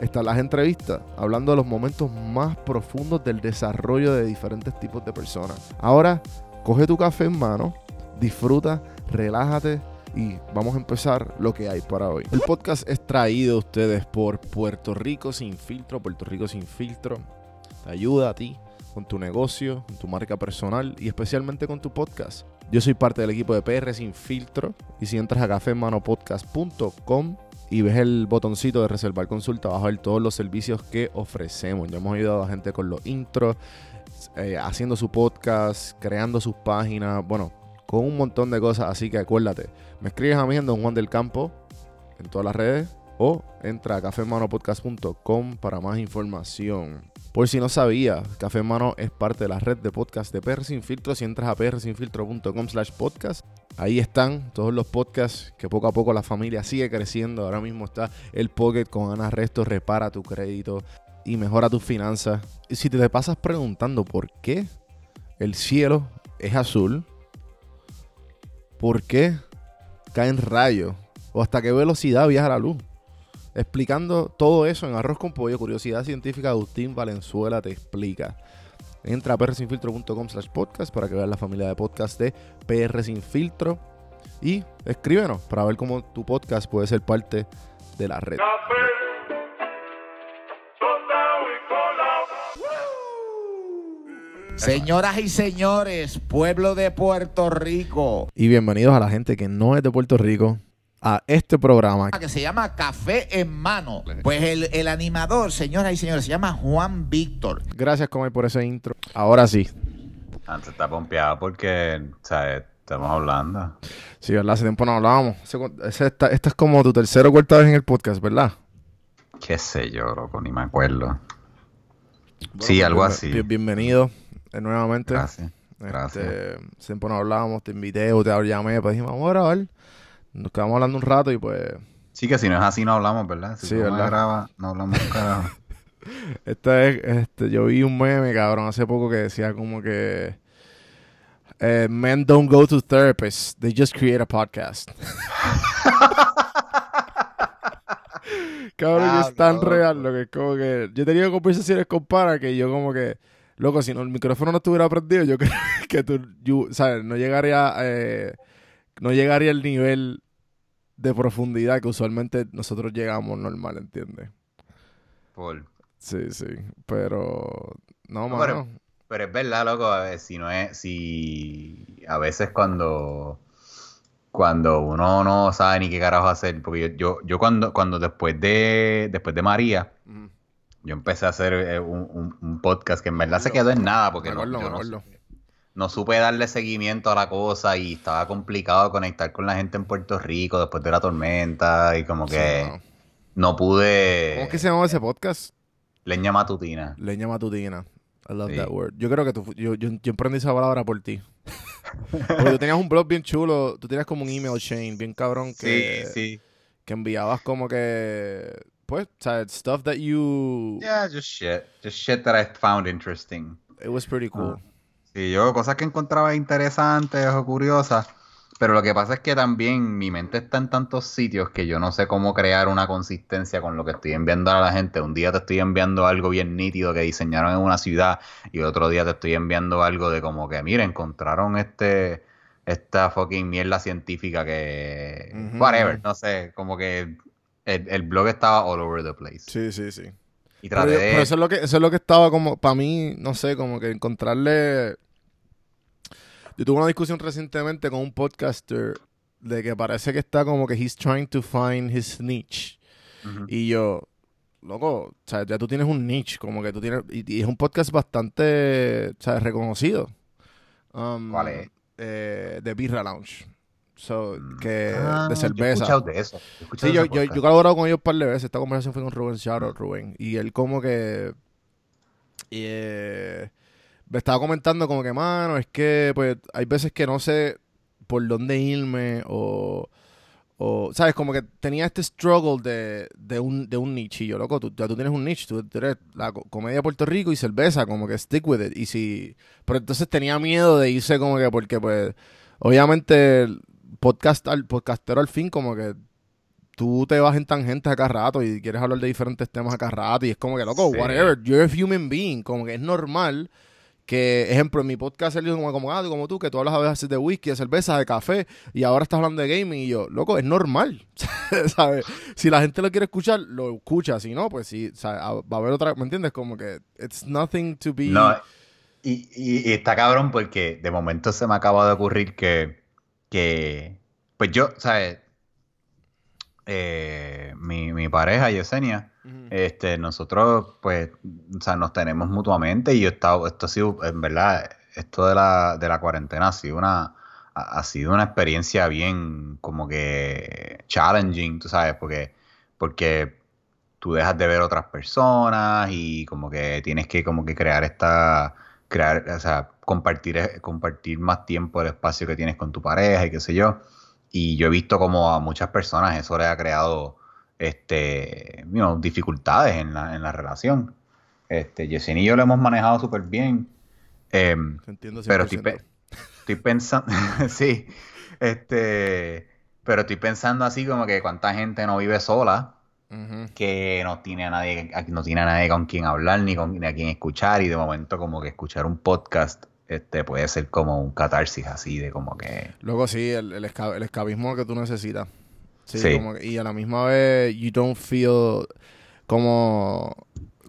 están las entrevistas, hablando de los momentos más profundos del desarrollo de diferentes tipos de personas. Ahora, coge tu café en mano, disfruta, relájate y vamos a empezar lo que hay para hoy. El podcast es traído a ustedes por Puerto Rico Sin Filtro. Puerto Rico Sin Filtro te ayuda a ti con tu negocio, con tu marca personal y especialmente con tu podcast. Yo soy parte del equipo de PR Sin Filtro y si entras a cafemanopodcast.com y ves el botoncito de reservar consulta, vas a ver todos los servicios que ofrecemos. Ya hemos ayudado a gente con los intros, eh, haciendo su podcast, creando sus páginas, bueno, con un montón de cosas. Así que acuérdate, me escribes a mí en Don Juan del Campo en todas las redes o entra a cafemanopodcast.com para más información. Por si no sabía, Café Mano es parte de la red de podcast de PR Sin Filtro. Si entras a prsinfiltro.com slash podcast, ahí están todos los podcasts que poco a poco la familia sigue creciendo. Ahora mismo está el Pocket con Ana Resto, repara tu crédito y mejora tus finanzas. Y si te pasas preguntando por qué el cielo es azul, por qué caen rayos o hasta qué velocidad viaja la luz explicando todo eso en Arroz con Pollo, Curiosidad Científica, Agustín Valenzuela te explica. Entra a prsinfiltro.com slash podcast para que veas la familia de podcast de PR Sin Filtro y escríbenos para ver cómo tu podcast puede ser parte de la red. Señoras y señores, pueblo de Puerto Rico. Y bienvenidos a la gente que no es de Puerto Rico, a este programa. Que se llama Café en Mano. Pues el, el animador, señoras y señores, se llama Juan Víctor. Gracias, Comay, por ese intro. Ahora sí. Antes está pompeado porque, ¿sabes? Estamos hablando. Sí, ¿verdad? Hace tiempo no hablábamos. Esta, esta es como tu tercera o cuarta vez en el podcast, ¿verdad? Qué sé yo, loco, ni me acuerdo. sí, Bueno, algo bien- así. bien- bienvenido eh, nuevamente. Gracias. Este, Gracias. Hace tiempo no hablábamos, te invité o te llamé, pues dijimos, vamos a grabar. Nos quedamos hablando un rato y pues Sí, que si no es así no hablamos, ¿verdad? Si Sí, no ¿verdad? grabas, no hablamos carajo. Esta es, este, yo vi un meme, cabrón, hace poco que decía como que eh, men don't go to therapists, they just create a podcast. cabrón, que es tan real lo que es como que yo he tenido conversaciones con para que yo como que loco, si no, el micrófono no estuviera prendido, yo creo que tú, you- ¿sabes? No llegaría, eh, no llegaría al nivel de profundidad que usualmente nosotros llegamos normal, ¿entiendes? Por- Sí, sí, pero no, No, mano. pero- Pero es verdad, loco, a ver, si no es, si a veces cuando cuando uno no sabe ni qué carajo hacer, porque yo, yo, yo cuando, cuando después de después de María, Ujú. yo empecé a hacer eh, un, un- un podcast que en verdad se quedó en nada, porque no, yo no. No supe darle seguimiento a la cosa y estaba complicado conectar con la gente en Puerto Rico después de la tormenta y como Sí, que mano. no pude ¿Cómo es que se llama ese podcast? leña matutina. Leña matutina. I love Sí. that word. Yo creo que tú, yo, yo, yo emprendí esa palabra por ti. Porque tú tenías un blog bien chulo, tú tenías como un email chain bien cabrón que, Sí, sí. que enviabas como que, pues, o sea, stuff that you, Yeah, just shit. Just shit that I found interesting. it was pretty cool. Sí, yo cosas que encontraba interesantes o curiosas. Pero lo que pasa es que también mi mente está en tantos sitios que yo no sé cómo crear una consistencia con lo que estoy enviando a la gente. Un día te estoy enviando algo bien nítido que diseñaron en una ciudad y otro día te estoy enviando algo de como que, mira, encontraron este esta fucking mierda científica que... Whatever, no sé, como que el, el blog estaba all over the place. Sí, sí, sí. Y Pero, traté yo- de... pero eso es lo que, eso es lo que estaba como, para mí, no sé, como que encontrarle. Yo tuve una discusión recientemente con un podcaster de que parece que está como que he's trying to find his niche. Y yo, loco, o sea, ya tú tienes un niche, como que tú tienes, y, y es un podcast bastante, o sea, reconocido. Um, ¿Cuál es? eh, de Birra Lounge. So, que Ah, de Yo he cerveza. escuchado de eso. Sí, yo, yo, yo he colaborado con ellos un par de veces. Esta conversación fue con Rubén Sharo, Rubén. Y él como que... eh, me estaba comentando como que, mano, es que pues hay veces que no sé por dónde irme o... o ¿Sabes? Como que tenía este struggle de, de, un, de un niche. Y yo, loco, tú, ya tú tienes un niche. Tú, tú eres la co- comedia de Puerto Rico y cerveza. Como que stick with it. Y si... Pero entonces tenía miedo de irse como que porque pues... Obviamente el podcast al podcastero al fin como que tú te vas en tangentes acá rato y quieres hablar de diferentes temas acá rato y es como que, loco, Sí. whatever, you're a human being. Como que es normal que, ejemplo, en mi podcast dijo como, como, ah, como tú, que tú hablas a veces de whisky, de cerveza, de café y ahora estás hablando de gaming y yo, loco, es normal. ¿Sabes? Si la gente lo quiere escuchar, lo escucha. Si no, pues sí, va a haber otra, ¿me entiendes? Como que it's nothing to be... No, y, y- está cabrón porque de momento se me acaba de ocurrir que, que pues yo, ¿sabes? Eh, mi, mi pareja, Yesenia. Este, nosotros, pues, o sea, nos tenemos mutuamente y yo he estado, esto ha sido, en verdad, esto de la, de la cuarentena ha sido una, ha, sido una experiencia bien como que challenging, tú sabes, porque, porque tú dejas de ver otras personas y como que tienes que como que crear esta, crear, o sea, compartir, compartir más tiempo el espacio que tienes con tu pareja y qué sé yo. Y yo he visto como a muchas personas eso le ha creado este, you know, dificultades en la, en la relación. Este, Yesenia y yo lo hemos manejado súper bien. Em, entiendo pero estoy, 100%. pe- estoy pensando, sí, este, pero estoy pensando así como que cuánta gente no vive sola, que no tiene a nadie, no tiene a nadie con quien hablar ni con ni a quien escuchar y de momento como que escuchar un podcast, este, puede ser como un catarsis así de como que, Luego sí, el, el, esca- el escapismo que tú necesitas. Sí, Sí. como y a la misma vez, you don't feel como,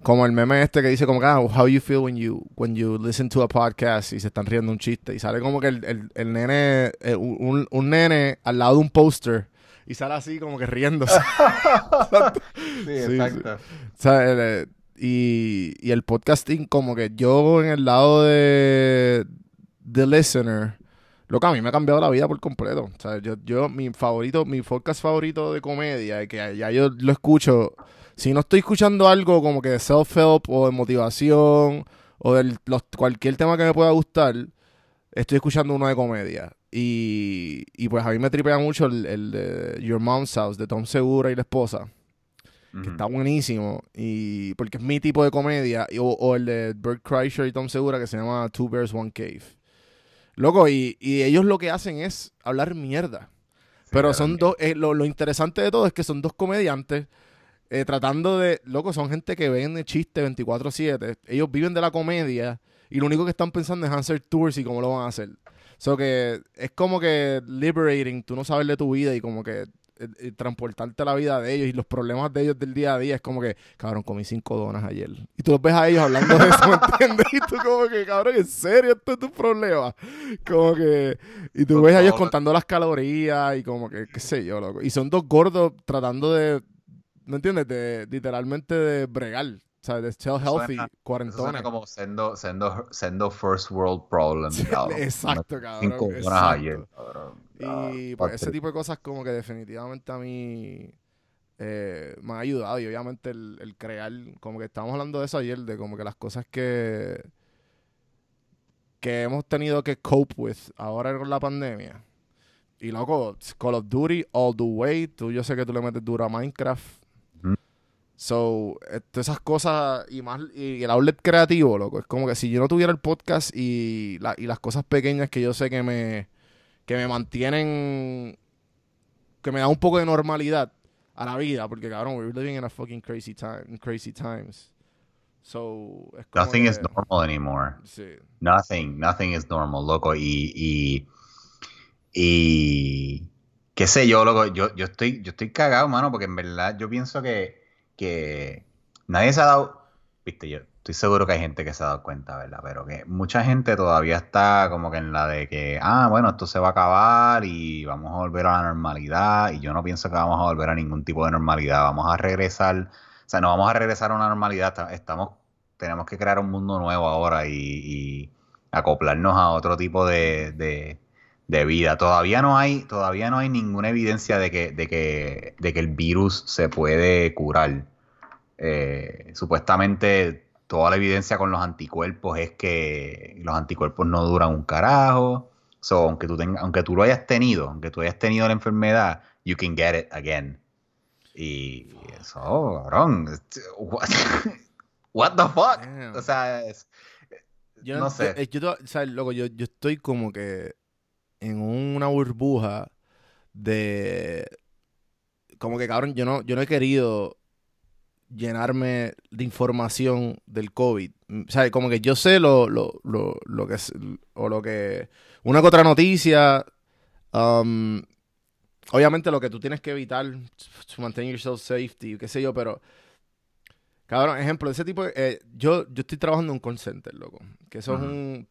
como el meme este que dice como ah, how you feel when you, when you listen to a podcast y se están riendo un chiste. Y sale como que el, el, el nene, eh, un, un nene al lado de un póster y sale así como que riéndose. Sí, exacto. O sea, el, eh, y, y el podcasting, como que yo en el lado de The Listener, lo que a mí me ha cambiado la vida por completo. O sea, yo, yo mi favorito, mi podcast favorito de comedia, que ya yo lo escucho, si no estoy escuchando algo como que de self-help o de motivación o de cualquier tema que me pueda gustar, estoy escuchando uno de comedia. Y, y pues a mí me tripea mucho el, el de Your Mom's House, de Tom Segura y la esposa que está buenísimo y porque es mi tipo de comedia y- o, o el de Bert Kreischer y Tom Segura que se llama Two Bears One Cave loco y, y ellos lo que hacen es hablar mierda. Pero son dos eh, lo, lo interesante de todo es que son dos comediantes eh, tratando de loco son gente que ven chiste 24/7 ellos viven de la comedia y lo único que están pensando es hacer tours y cómo lo van a hacer. So que es como que liberating tú no sabes de tu vida y como que eh, eh, transportarte la vida de ellos y los problemas de ellos del día a día es como que, cabrón, comí cinco donas ayer. Y tú los ves a ellos hablando de eso, ¿me entiendes? Y tú como que, cabrón, ¿en serio esto es tu problema? Como que... Y tú ves a ellos contando las calorías y como que, qué sé yo, loco. Y son dos gordos tratando de, ¿me entiendes? De literalmente de bregar. Sea, de still healthy, Suena- suena como sendo, sendo, sendo first world problem, cabrón. Exacto, cabrón, Cinco horas ayer, cabrón. Y pues ese tipo de cosas como que definitivamente a mí eh, me han ayudado y obviamente el, el crear, como que estábamos hablando de eso ayer, de como que las cosas que que hemos tenido que cope with ahora con la pandemia. Y loco, Call of Duty all the way, tú yo sé que tú le metes duro a Minecraft. So, eh, todas esas cosas y más y el outlet creativo, loco, es como que si yo no tuviera el podcast y, la- y las cosas pequeñas que yo sé que me que me mantienen que me da un poco de normalidad a la vida, porque cabrón, we're living in a fucking crazy time, crazy times. So, es como Nothing que- is normal anymore. Sí. Nothing, nothing is normal, loco. Y, y, y qué sé yo, loco, yo, yo estoy, yo estoy cagado, mano, porque en verdad yo pienso que, que nadie se ha dado, viste, yo estoy seguro que hay gente que se ha dado cuenta, ¿verdad? Pero que mucha gente todavía está como que en la de que, ah, bueno, esto se va a acabar y vamos a volver a la normalidad. Y yo no pienso que vamos a volver a ningún tipo de normalidad. Vamos a regresar, o sea, no vamos a regresar a una normalidad. ta- Estamos, tenemos que crear un mundo nuevo ahora y, acoplarnos a otro tipo de, de vida. Todavía no hay, todavía no hay ninguna evidencia de que, de que, de que el virus se puede curar. Eh, supuestamente toda la evidencia con los anticuerpos es que los anticuerpos no duran un carajo. So, aunque tú tengas, aunque tú lo hayas tenido, aunque tú hayas tenido la enfermedad, you can get it again. Y eso, cabrón. What, what the fuck? Damn. O sea, es- Yo no sé. Yo, yo, o sea, loco, yo, yo estoy como que en una burbuja de. Como que, cabrón, yo no, yo no he querido llenarme de información del COVID. Mm, O sea, como que yo sé lo, lo, lo, lo que es. O lo que. Una que otra noticia. um, obviamente lo que tú tienes que evitar. To maintain yourself safety, qué sé yo, pero. Cabrón, ejemplo, ese tipo de- eh, yo, yo estoy trabajando en un call center, loco. Que eso es un.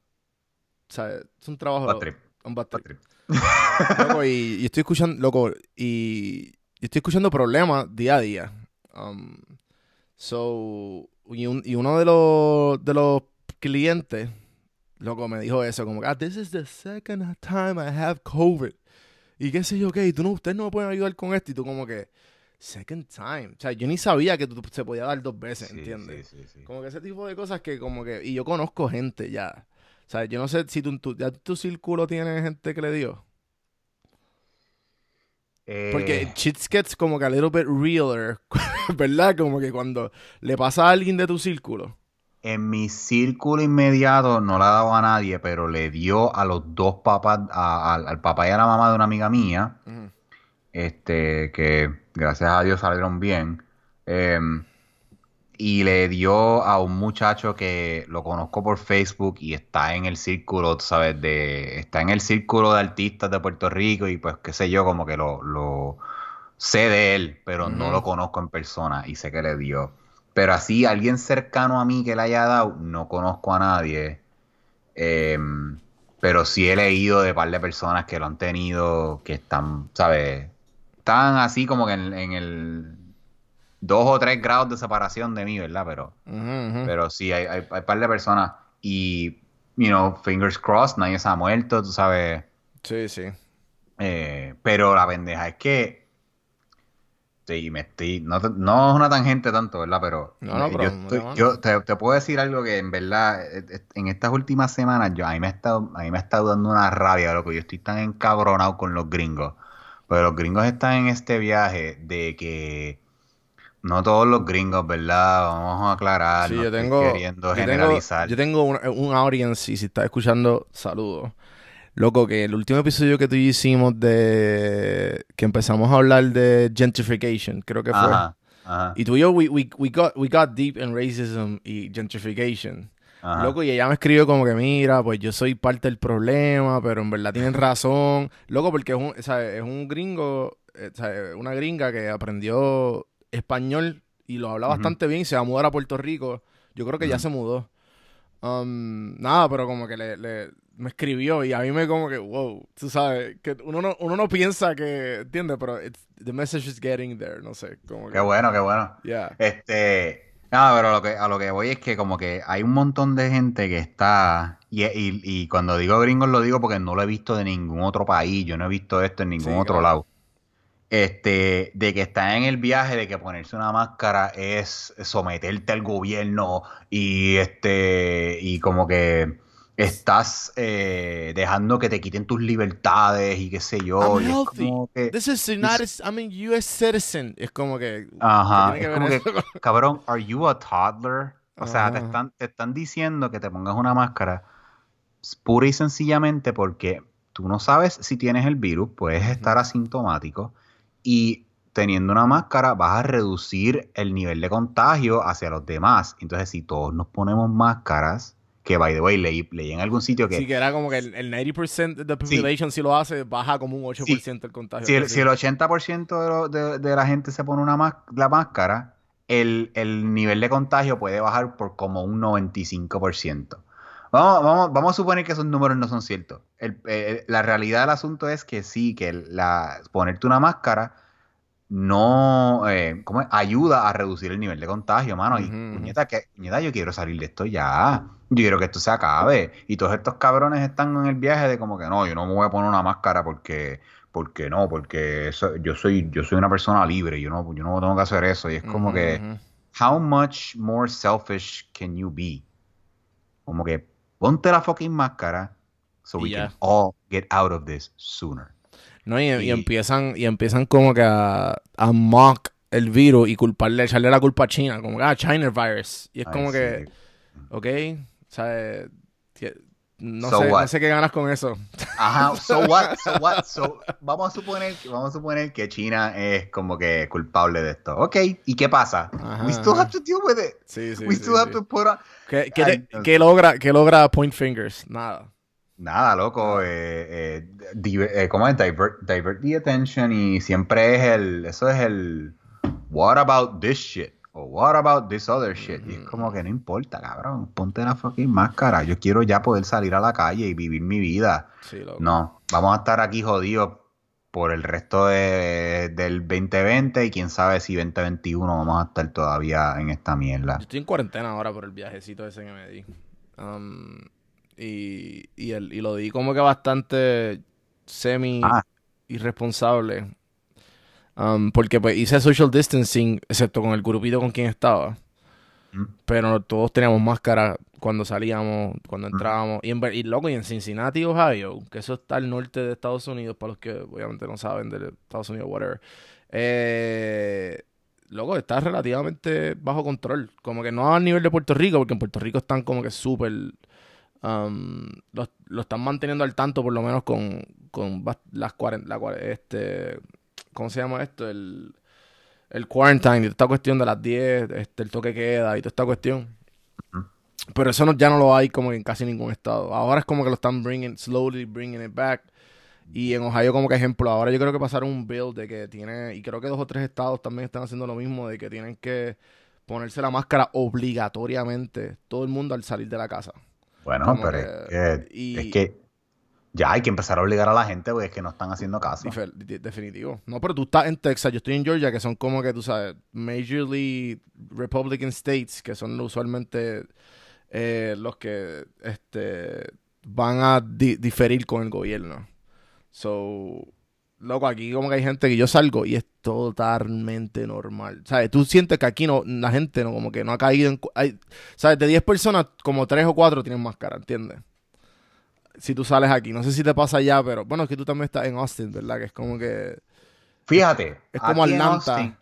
O sea, es un trabajo. trip, Un bad trip. Loco, y, y estoy escuchando, loco, y, y estoy escuchando problemas día a día. Um, so, y, un- y uno de los, de los clientes, loco, me dijo eso, como que, ah, this is the second time I have COVID. Y qué sé yo, y tú no, ustedes no me pueden ayudar con esto, y tú como que, second time. O sea, yo ni sabía que tú, se podía dar dos veces, Sí, ¿entiendes? sí, sí, sí. Como que ese tipo de cosas que como que... Y yo conozco gente ya. O sea, yo no sé si tú, tú- ya tu círculo tiene gente que le dio. Porque Eh, shit gets como que a little bit realer, ¿verdad? Como que cuando le pasa a alguien de tu círculo. En mi círculo inmediato no le ha dado a nadie, pero le dio a los dos papás, a- al, al papá y a la mamá de una amiga mía, este, que gracias a Dios salieron bien. em, y le dio a un muchacho que lo conozco por Facebook y está en el círculo, tú sabes, de, está en el círculo de artistas de Puerto Rico y pues qué sé yo, como que lo, lo sé de él, pero no lo conozco en persona y sé que le dio. Pero así, alguien cercano a mí que le haya dado, no conozco a nadie. Em, pero sí he leído de par de personas que lo han tenido, que están, ¿sabes? Están así como que en, en el dos o tres grados de separación de mí, ¿verdad? Pero, pero sí, hay, hay, hay par de personas. Y, you know, fingers crossed, nadie se ha muerto, tú sabes. Sí, sí. Eh, pero la pendeja es que. Sí, me estoy. No, te- no es una tangente tanto, ¿verdad? Pero. No, no, pero yo, estoy- yo te, te puedo decir algo que en verdad. eh, eh, En estas últimas semanas, yo, a, mí me ha estado, a mí me ha estado dando una rabia, loco. Yo estoy tan encabronado con los gringos. Pero los gringos están en este viaje de que. No todos los gringos, ¿verdad? Vamos a aclarar. Sí, no yo tengo, queriendo yo tengo, generalizar. yo tengo un, un audience y si estás escuchando, saludos. Loco, que el último episodio que tú y yo hicimos de que empezamos a hablar de gentrification, creo que fue. Ajá, ajá, Y tú y yo, we, we, we, got, we got deep in racism y gentrification. ajá. Loco, y ella me escribió como que, mira, pues yo soy parte del problema, pero en verdad tienen razón. Loco, porque es un, o sea, es un gringo, eh, o sea, una gringa que aprendió español y lo habla bastante bien y se va a mudar a Puerto Rico. Yo creo que ya se mudó. Um, nada, pero como que le, le- me escribió y a mí me como que, wow, tú sabes, que uno no, uno no piensa que, ¿entiendes? Pero it's- the message is getting there, no sé, como que, Qué bueno, qué bueno. yeah. Este, no, pero lo que, a lo que voy es que como que hay un montón de gente que está, y, y- y cuando digo gringos lo digo porque no lo he visto de ningún otro país, yo no he visto esto en ningún Sí, otro claro. lado. Este, de que está en el viaje de que ponerse una máscara es someterte al gobierno y este, y como que estás eh, dejando que te quiten tus libertades y qué sé yo. I'm y es como que, This is United, I mean, U.S. citizen. Es como que, Ajá, ¿qué tiene es como que, cabrón, are you a toddler? O sea, te están, te están diciendo que te pongas una máscara pura y sencillamente porque tú no sabes si tienes el virus, puedes estar asintomático y teniendo una máscara vas a reducir el nivel de contagio hacia los demás. Entonces, si todos nos ponemos máscaras, que by the way, leí, leí en algún sitio que Sí, que era como que el, el 90% de la population si lo hace, baja como un 8% el contagio. Si el, si el 80% de, lo- de- de la gente se pone una la máscara, el, el nivel de contagio puede bajar por como un 95%. Vamos, vamos, vamos a suponer que esos números no son ciertos. El- eh, la realidad del asunto es que sí, que la, ponerte una máscara no eh, ¿cómo es? ayuda a reducir el nivel de contagio, mano. Y puñeta, que, puñeta, yo quiero salir de esto ya. Yo quiero que esto se acabe. Y todos estos cabrones están en el viaje de como que no, yo no me voy a poner una máscara porque, porque no, porque eso- yo soy, yo soy una persona libre, yo no, yo no tengo que hacer eso. Y es como que, how much more selfish can you be? Como que ponte la fucking máscara so we can all get out of this sooner. No, y, y Y- empiezan, y empiezan como que a, a mock el virus y culparle, echarle la culpa a China, como que ah, China virus. Y es como que, ok, o sea, eh, no, So sé, no sé qué ganas con eso. Ajá, so what, so what, so vamos a suponer vamos a suponer que China es como que culpable de esto. Ok, ¿y qué pasa? Ajá, We still have to deal with it. Sí, sí, We sí, still have to put on... ¿Qué, qué, Ay, te- no qué sé. logra, qué logra Point Fingers? Nada. Nada, loco, eh, eh, eh, ¿cómo es? Divert, divert the attention y siempre es el, eso es el, what about this shit? O what about this other shit? Y es como que no importa, cabrón, ponte la fucking máscara. Yo quiero ya poder salir a la calle y vivir mi vida. Sí, loco. No, vamos a estar aquí jodidos por el resto de- del 2020 y quién sabe si 2021 vamos a estar todavía en esta mierda. Yo estoy en cuarentena ahora por el viajecito ese que me di. Um, y, y, el, y lo di como que bastante semi Ah. irresponsable. Um, porque pues hice social distancing, excepto con el grupito con quien estaba. Mm. Pero todos teníamos máscara cuando salíamos, cuando entrábamos. Y, en, y loco, y en Cincinnati, Ohio, que eso está al norte de Estados Unidos, para los que obviamente no saben de Estados Unidos, whatever. Eh, loco, está relativamente bajo control. Como que no a nivel de Puerto Rico, porque en Puerto Rico están como que súper. um, lo, lo están manteniendo al tanto, por lo menos con, con las la este, ¿Cómo se llama esto? El, el quarantine y toda esta cuestión de las 10, este, el toque queda y toda esta cuestión. Pero eso no- ya no lo hay como en casi ningún estado. Ahora es como que lo están bringing, slowly bringing it back. Y en Ohio como que ejemplo, ahora yo creo que pasaron un bill de que tiene, y creo que dos o tres estados también están haciendo lo mismo, de que tienen que ponerse la máscara obligatoriamente todo el mundo al salir de la casa. Bueno, Como pero que- es, que, y- es que ya hay que empezar a obligar a la gente porque es que no están haciendo caso. Definitivo. No, pero tú estás en Texas, yo estoy en Georgia, que son como que tú sabes, majorly Republican states, que son usualmente eh, los que este, van a di- diferir con el gobierno. So, loco, aquí como que hay gente que yo salgo y es totalmente normal. ¿Sabes? Tú sientes que aquí no, la gente no, como que no ha caído en... Hay, ¿Sabes? De 10 personas, como 3 o 4 tienen máscara, ¿entiendes? Si tú sales aquí. No sé si te pasa allá, pero... Bueno, es que tú también estás en Austin, ¿verdad? Que es como que... Fíjate, Es como aquí en Atlanta, Austin,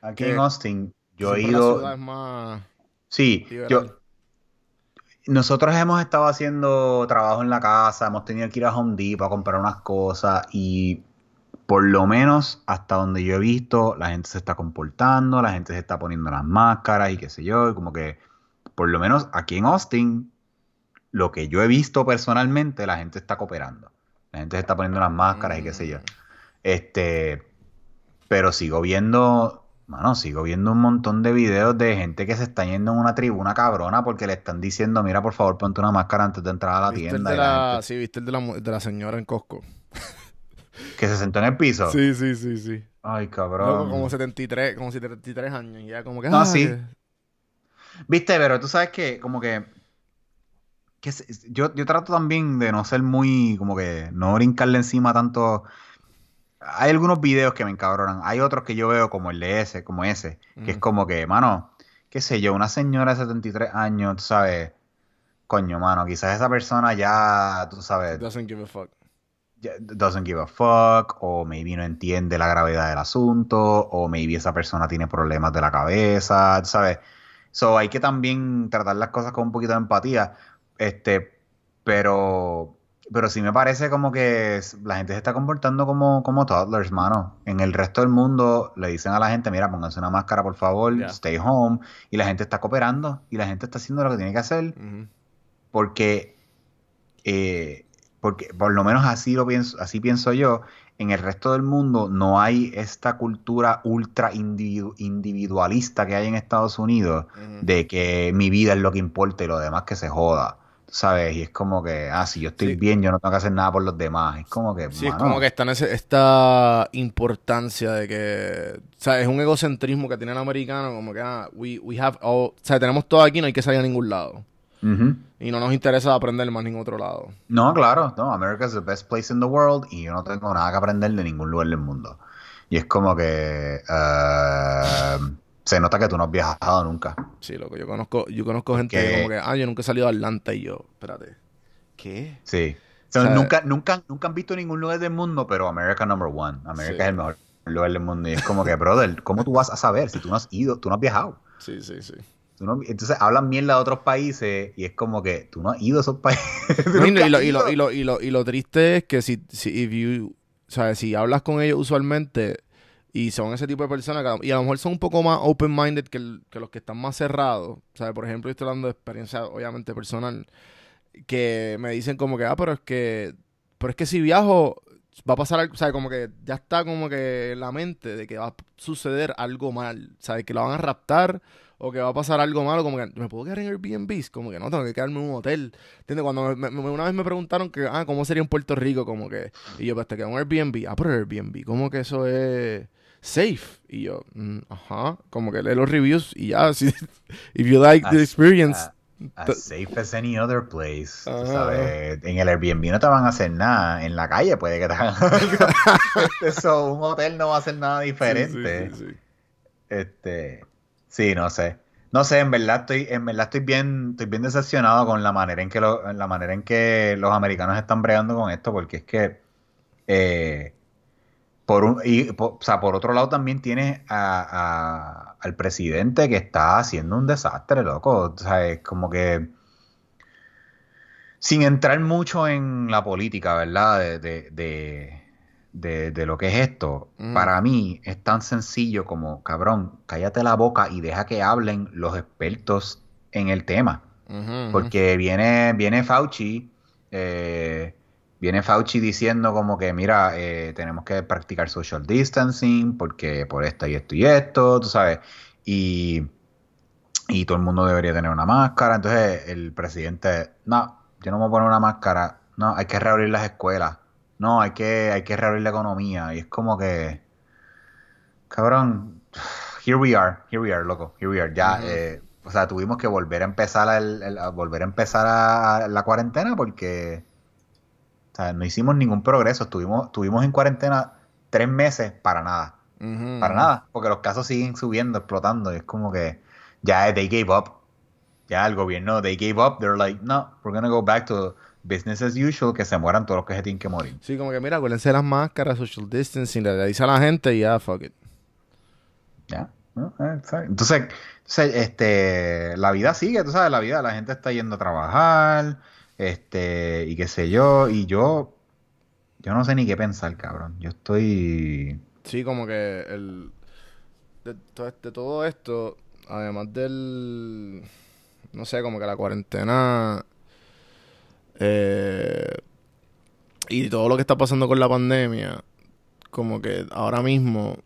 aquí en Austin, yo he ido, más sí, liberal. yo, nosotros hemos estado haciendo trabajo en la casa, hemos tenido que ir a Home Depot a comprar unas cosas y por lo menos hasta donde yo he visto, la gente se está comportando, la gente se está poniendo las máscaras y qué sé yo, y como que por lo menos aquí en Austin, lo que yo he visto personalmente, la gente está cooperando. La gente se está poniendo las máscaras y qué sé yo. Mm. Este, pero sigo viendo, mano, sigo viendo un montón de videos de gente que se está yendo en una tribuna cabrona porque le están diciendo, mira, por favor, ponte una máscara antes de entrar a la ¿Viste el tienda. de y la la, gente sí, viste el de la, de la señora en Costco. que se sentó en el piso. Sí, sí, sí, sí. Ay, cabrón. como 73, como 73 años. Ya como que... No, ah, sí. que- Viste, pero tú sabes que, como que, que yo, yo trato también de no ser muy, como que, no brincarle encima tanto. Hay algunos videos que me encabronan. Hay otros que yo veo como el de ese, como ese, que es como que, mano, qué sé yo, una señora de 73 años, tú sabes, coño, mano, quizás esa persona ya, tú sabes, Doesn't give a fuck. doesn't give a fuck, o maybe no entiende la gravedad del asunto, o maybe esa persona tiene problemas de la cabeza, tú ¿sabes? So hay que también tratar las cosas con un poquito de empatía, este, pero, pero sí me parece como que la gente se está comportando como, como toddlers, mano. En el resto del mundo le dicen a la gente, mira, pónganse una máscara, por favor, stay home, y la gente está cooperando, y la gente está haciendo lo que tiene que hacer, porque, eh, porque por lo menos así lo pienso, así pienso yo, en el resto del mundo no hay esta cultura ultra individu- individualista que hay en Estados Unidos de que mi vida es lo que importa y lo demás que se joda. ¿Sabes? Y es como que, ah, si yo estoy Sí. bien, yo no tengo que hacer nada por los demás. Es como que, Sí, es como que está en ese- esta importancia de que, o sea, es un egocentrismo que tiene el americano, como que, ah, we, we have all, o sea, tenemos todo aquí, no hay que salir a ningún lado. Y no nos interesa aprender más ningún otro lado. No, claro, no, America is the best place in the world y yo no tengo nada que aprender de ningún lugar del mundo. Y es como que eh, se nota que tú no has viajado nunca. Sí, loco, yo conozco, yo conozco gente Que- como que, ah, yo nunca he salido de Atlanta y yo, espérate, ¿qué? Sí. O sea, nunca, nunca, nunca han visto ningún lugar del mundo, pero America number one. America Sí. es el mejor lugar del mundo. Y es como que, brother, ¿cómo tú vas a saber si tú no has ido, tú no has viajado? Sí, sí, sí. Tú no- entonces hablan mierda de otros países y es como que tú no has ido a esos países. No, y, lo, y, lo, ido. y, lo, y, lo, y lo triste es que si, si, if you, ¿sabes? si hablas con ellos usualmente y son ese tipo de personas que y a lo mejor son un poco más open-minded que, los que están más cerrados, ¿sabes? Por ejemplo, estoy hablando de experiencia obviamente personal, que me dicen como que, ah, pero es que, pero es que si viajo va a pasar algo, ¿sabes? Como que ya está como que la mente de que va a suceder algo mal, ¿sabes? Que lo van a raptar o que va a pasar algo malo, como que me puedo quedar en Airbnb, como que no, tengo que quedarme en un hotel. ¿Entiendes? Cuando me- una vez me preguntaron que, ah, ¿cómo sería en Puerto Rico? Como que, y yo, pues te quedo en Airbnb. Ah, pero Airbnb, ¿cómo que eso es safe? Y yo, "Mm, ajá, como que lee los reviews y ya, si, if you like the experience. As safe as any other place. sabes. En el Airbnb no te van a hacer nada. En la calle puede que te hagan. Eso, un hotel no va a hacer nada diferente. Sí, sí, sí, sí. Este, sí, no sé. No sé, en verdad estoy, en verdad estoy bien, estoy bien decepcionado con la manera en que lo- en la manera en que los americanos están bregando con esto, porque es que eh, por un, y, po- o sea, por otro lado también tienes a- a- al presidente que está haciendo un desastre, loco. O sea, es como que sin entrar mucho en la política, ¿verdad? De, de, de, de- de lo que es esto, Ujú. para mí es tan sencillo como, cabrón, cállate la boca y deja que hablen los expertos en el tema. Porque viene, viene Fauci, eh, viene Fauci diciendo como que, mira, eh, tenemos que practicar social distancing porque por esto y esto y esto, tú sabes, y, y todo el mundo debería tener una máscara. Entonces el presidente, no, yo no me voy a poner una máscara, no, hay que reabrir las escuelas, no, hay que, hay que reabrir la economía. Y es como que, cabrón, here we are, here we are, loco, here we are. Ya, eh, o sea, tuvimos que volver a empezar el- el- a volver a empezar a, a la cuarentena porque, o sea, no hicimos ningún progreso. Estuvimos, estuvimos en cuarentena tres meses para nada, para nada, porque los casos siguen subiendo, explotando. Y es como que ya they gave up. Ya el gobierno, they gave up. They're like, no, we're gonna go back to business as usual, que se mueran todos los que se tienen que morir. Sí, como que mira, acuérdense de las máscaras, social distancing, le dice a la gente y ya, fuck it. Ya. Eh. Entonces, entonces, este, la vida sigue, tú sabes, la vida, la gente está yendo a trabajar, este, y qué sé yo, y yo, yo no sé ni qué pensar, cabrón. Yo estoy, Sí, como que el de, to- de todo esto, además del no sé, como que la cuarentena eh, y todo lo que está pasando con la pandemia, como que ahora mismo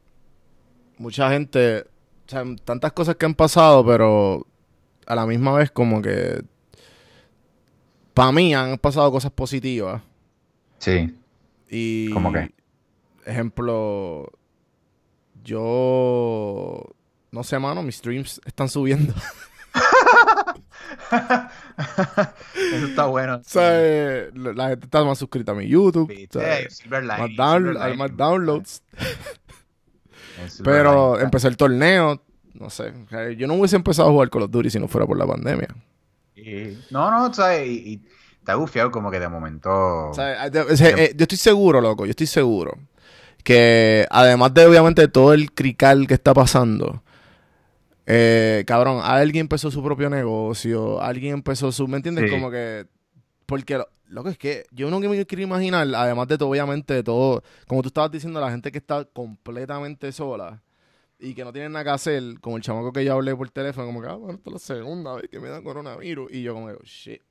mucha gente, o sea, tantas cosas que han pasado, pero a la misma vez como que para mí han pasado cosas positivas. sí, Y. ¿Cómo qué? Ejemplo. Yo. No sé, mano, mis streams están subiendo. eso está bueno. o sea, eh, la gente está más suscrita a mi YouTube. O sea, más, down- hay más downloads. Pero empecé el torneo. No sé. sea, Yo no hubiese empezado a jugar Call of Duty si no fuera por la pandemia. Y- no, no, sabes, y, y está gufiado como que de momento. Eh, eh, yo estoy seguro, loco, yo estoy seguro que además de obviamente todo el crical que está pasando, eh, cabrón, alguien empezó su propio negocio, alguien empezó su, ¿me entiendes? Sí. Como que, porque, lo, loco, es que yo no me quiero imaginar, además de todo, obviamente, de todo, como tú estabas diciendo, la gente que está completamente sola y que no tienen nada que hacer, como el chamaco que yo hablé por teléfono, como que, ah, bueno, esta es la segunda vez que me da coronavirus, y yo como oh, shit.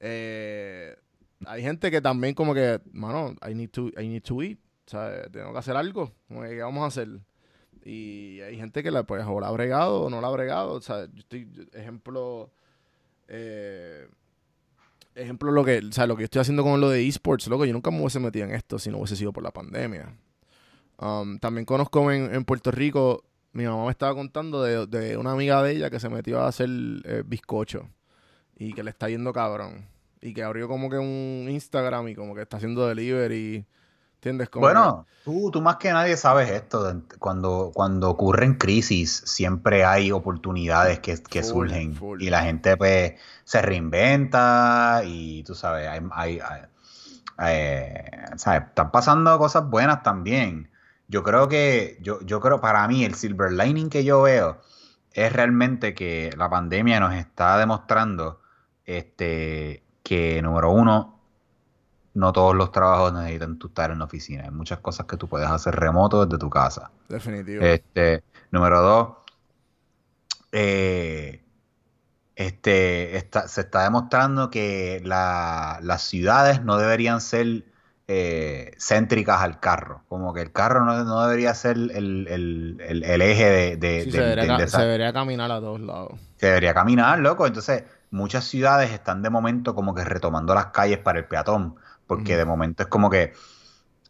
Eh, hay gente que también como que, mano, I need to, I need to eat, o sea, tengo que hacer algo, ¿qué vamos a hacer? Y hay gente que la, pues, o la ha bregado o no la ha bregado, sea, yo estoy, ejemplo, eh, ejemplo, lo que, sea, lo que estoy haciendo con lo de esports, loco, yo nunca me hubiese metido en esto si no hubiese sido por la pandemia. Um, también conozco en, en Puerto Rico, mi mamá me estaba contando de, de una amiga de ella que se metió a hacer eh, bizcocho y que le está yendo cabrón. Y que abrió como que un Instagram y como que está haciendo delivery. ¿Entiendes? Como Bueno, tú, tú más que nadie sabes esto. Cuando, cuando ocurren crisis, siempre hay oportunidades que, que Full, surgen. full. Y la gente pues se reinventa y tú sabes, hay, hay- hay- eh, ¿sabes? están pasando cosas buenas también. Yo creo que, yo, yo creo, para mí, el silver lining que yo veo es realmente que la pandemia nos está demostrando este, que, número uno, no todos los trabajos necesitan tú estar en la oficina. Hay muchas cosas que tú puedes hacer remoto desde tu casa. Definitivo. Este, número dos, eh, este, está- se está demostrando que la- las ciudades no deberían ser eh, céntricas al carro. Como que el carro no, no debería ser el, el- el- el eje de, de- Sí, de- se, debería, de- se debería caminar a todos lados. se debería caminar, loco. Entonces, muchas ciudades están de momento como que retomando las calles para el peatón, porque de momento es como que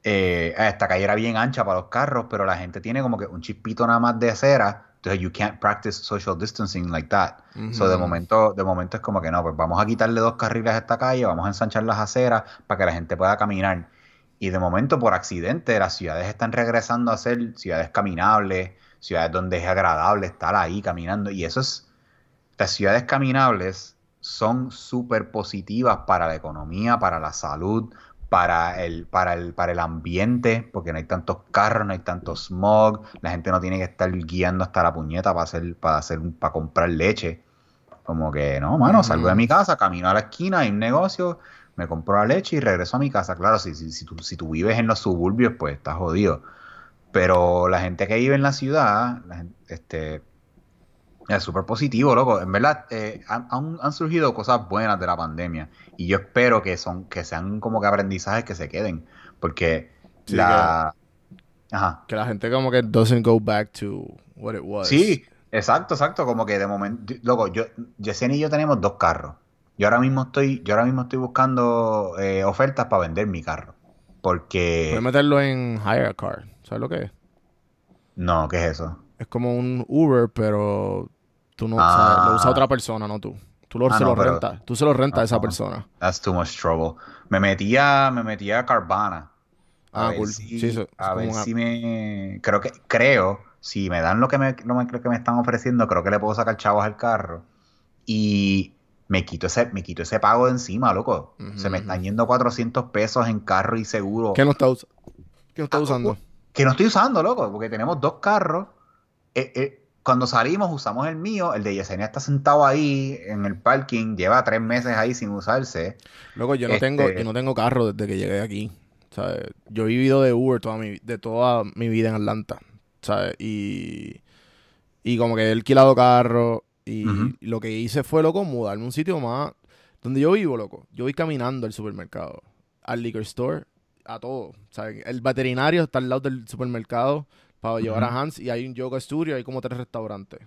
eh, esta calle era bien ancha para los carros, pero la gente tiene como que un chispito nada más de acera, entonces you can't practice social distancing like that. So, de momento, de momento es como que no, pues vamos a quitarle dos carriles a esta calle, vamos a ensanchar las aceras para que la gente pueda caminar. Y de momento, por accidente, las ciudades están regresando a ser ciudades caminables, ciudades donde es agradable estar ahí caminando. Y eso es, las ciudades caminables son súper positivas para la economía, para la salud, para el, para el, para el ambiente, porque no hay tantos carros, no hay tanto smog, la gente no tiene que estar guiando hasta la puñeta para hacer, para hacer, un- para comprar leche. Como que, no, mano, salgo de mi casa, camino a la esquina, hay un negocio, me compro la leche y regreso a mi casa. Claro, si, si, si, tú, si tú vives en los suburbios, pues estás jodido. Pero la gente que vive en la ciudad, la gen- este, es súper positivo, loco. En verdad, eh, han, surgido cosas buenas de la pandemia. Y yo espero que son, que sean como que aprendizajes que se queden. Porque Sí, la. Ajá. Que la gente como que doesn't go back to what it was. Sí, exacto, exacto. Como que de momento, loco, yo, Yesenia y yo tenemos dos carros. Yo ahora mismo estoy, yo ahora mismo estoy buscando eh, ofertas para vender mi carro. Porque Puedes meterlo en hire a car. ¿Sabes lo que es? no, ¿qué es eso? Es como un Uber, pero tú no, Ah. o sea, lo usa otra persona, no tú. Tú lo, Ah, se no, lo rentas. Tú se lo rentas a esa Ajá. persona. That's too much trouble. Me metía, me metía a Carvana. A Ah, ver cool. si, Sí, eso- a ver una- si me, creo que, creo, si me dan lo que me, lo que me están ofreciendo, creo que le puedo sacar chavos al carro. Y me quito ese, me quito ese pago de encima, loco. Se me están yendo 400 pesos en carro y seguro. ¿Qué no está, us- qué no está Ah, usando? Que no estoy usando, loco, porque tenemos dos carros. Eh, eh, cuando salimos usamos el mío, el de Yesenia está sentado ahí en el parking, lleva tres meses ahí sin usarse. Loco, yo no Este- tengo, yo no tengo carro desde que llegué aquí. ¿sabes? Yo he vivido de Uber toda mi, de toda mi vida en Atlanta. ¿sabes? Y, y como que he alquilado carro. Y, lo que hice fue, loco, mudarme a un sitio más. Donde yo vivo, loco. Yo voy caminando al supermercado, al liquor store, a todo. ¿sabes? El veterinario está al lado del supermercado para llevar a Hans. Y hay un yoga studio, hay como tres restaurantes.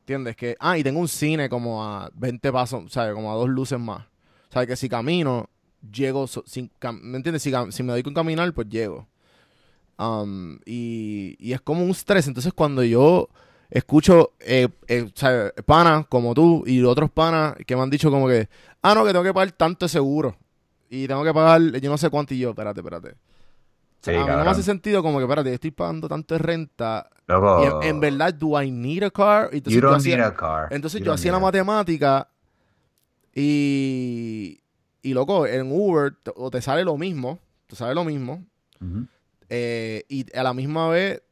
¿Entiendes? Que, ah, y tengo un cine como a 20 pasos, ¿sabes? Como a dos luces más. ¿Sabes? Que si camino, llego, so- sin, cam- ¿me entiendes? Si, si me doy con caminar, pues llego. Um, y, y es como un estrés. Entonces, cuando yo escucho, eh, eh, ¿sabes? Panas como tú y otros panas que me han dicho como que, ah, no, que tengo que pagar tanto de seguro. Y tengo que pagar, yo no sé cuánto y yo, espérate, espérate. Sí, a mí no me hace sentido como que, espérate, yo estoy pagando tanto de renta. Loco, Y en, en verdad, ¿do I need a car? Entonces you yo don't hacía- need a car. entonces You yo hacía la matemática y, y loco, en Uber te- o te sale lo mismo, te sale lo mismo, eh, y a la misma vez,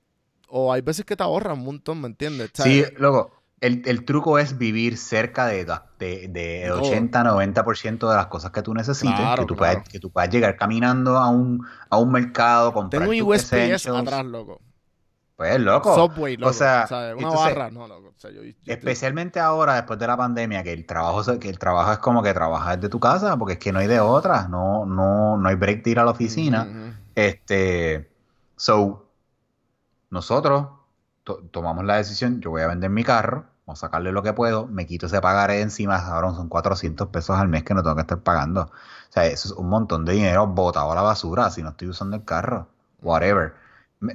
o hay veces que te ahorran un montón, ¿me entiendes? Sí, loco, el, el truco es vivir cerca de, de, de el todo. 80-90% de las cosas que tú necesites, Claro, que, tú claro. puedas, que tú puedas llegar caminando a un, a un mercado, comprar tengo un tus USPS atrás, loco. Pues, loco. Subway, loco. O sea, una entonces, barra, no, loco. O sea, yo, yo- yo- Especialmente ahora, después de la pandemia, que el trabajo que el trabajo es como que trabajar desde tu casa, porque es que no hay de otra, no, no, no hay break de ir a la oficina. Este, so, nosotros to- tomamos la decisión, yo voy a vender mi carro, vamos a sacarle lo que puedo, me quito ese pagaré encima, ahora son 400 pesos al mes que no tengo que estar pagando. O sea, eso es un montón de dinero botado a la basura si no estoy usando el carro, whatever.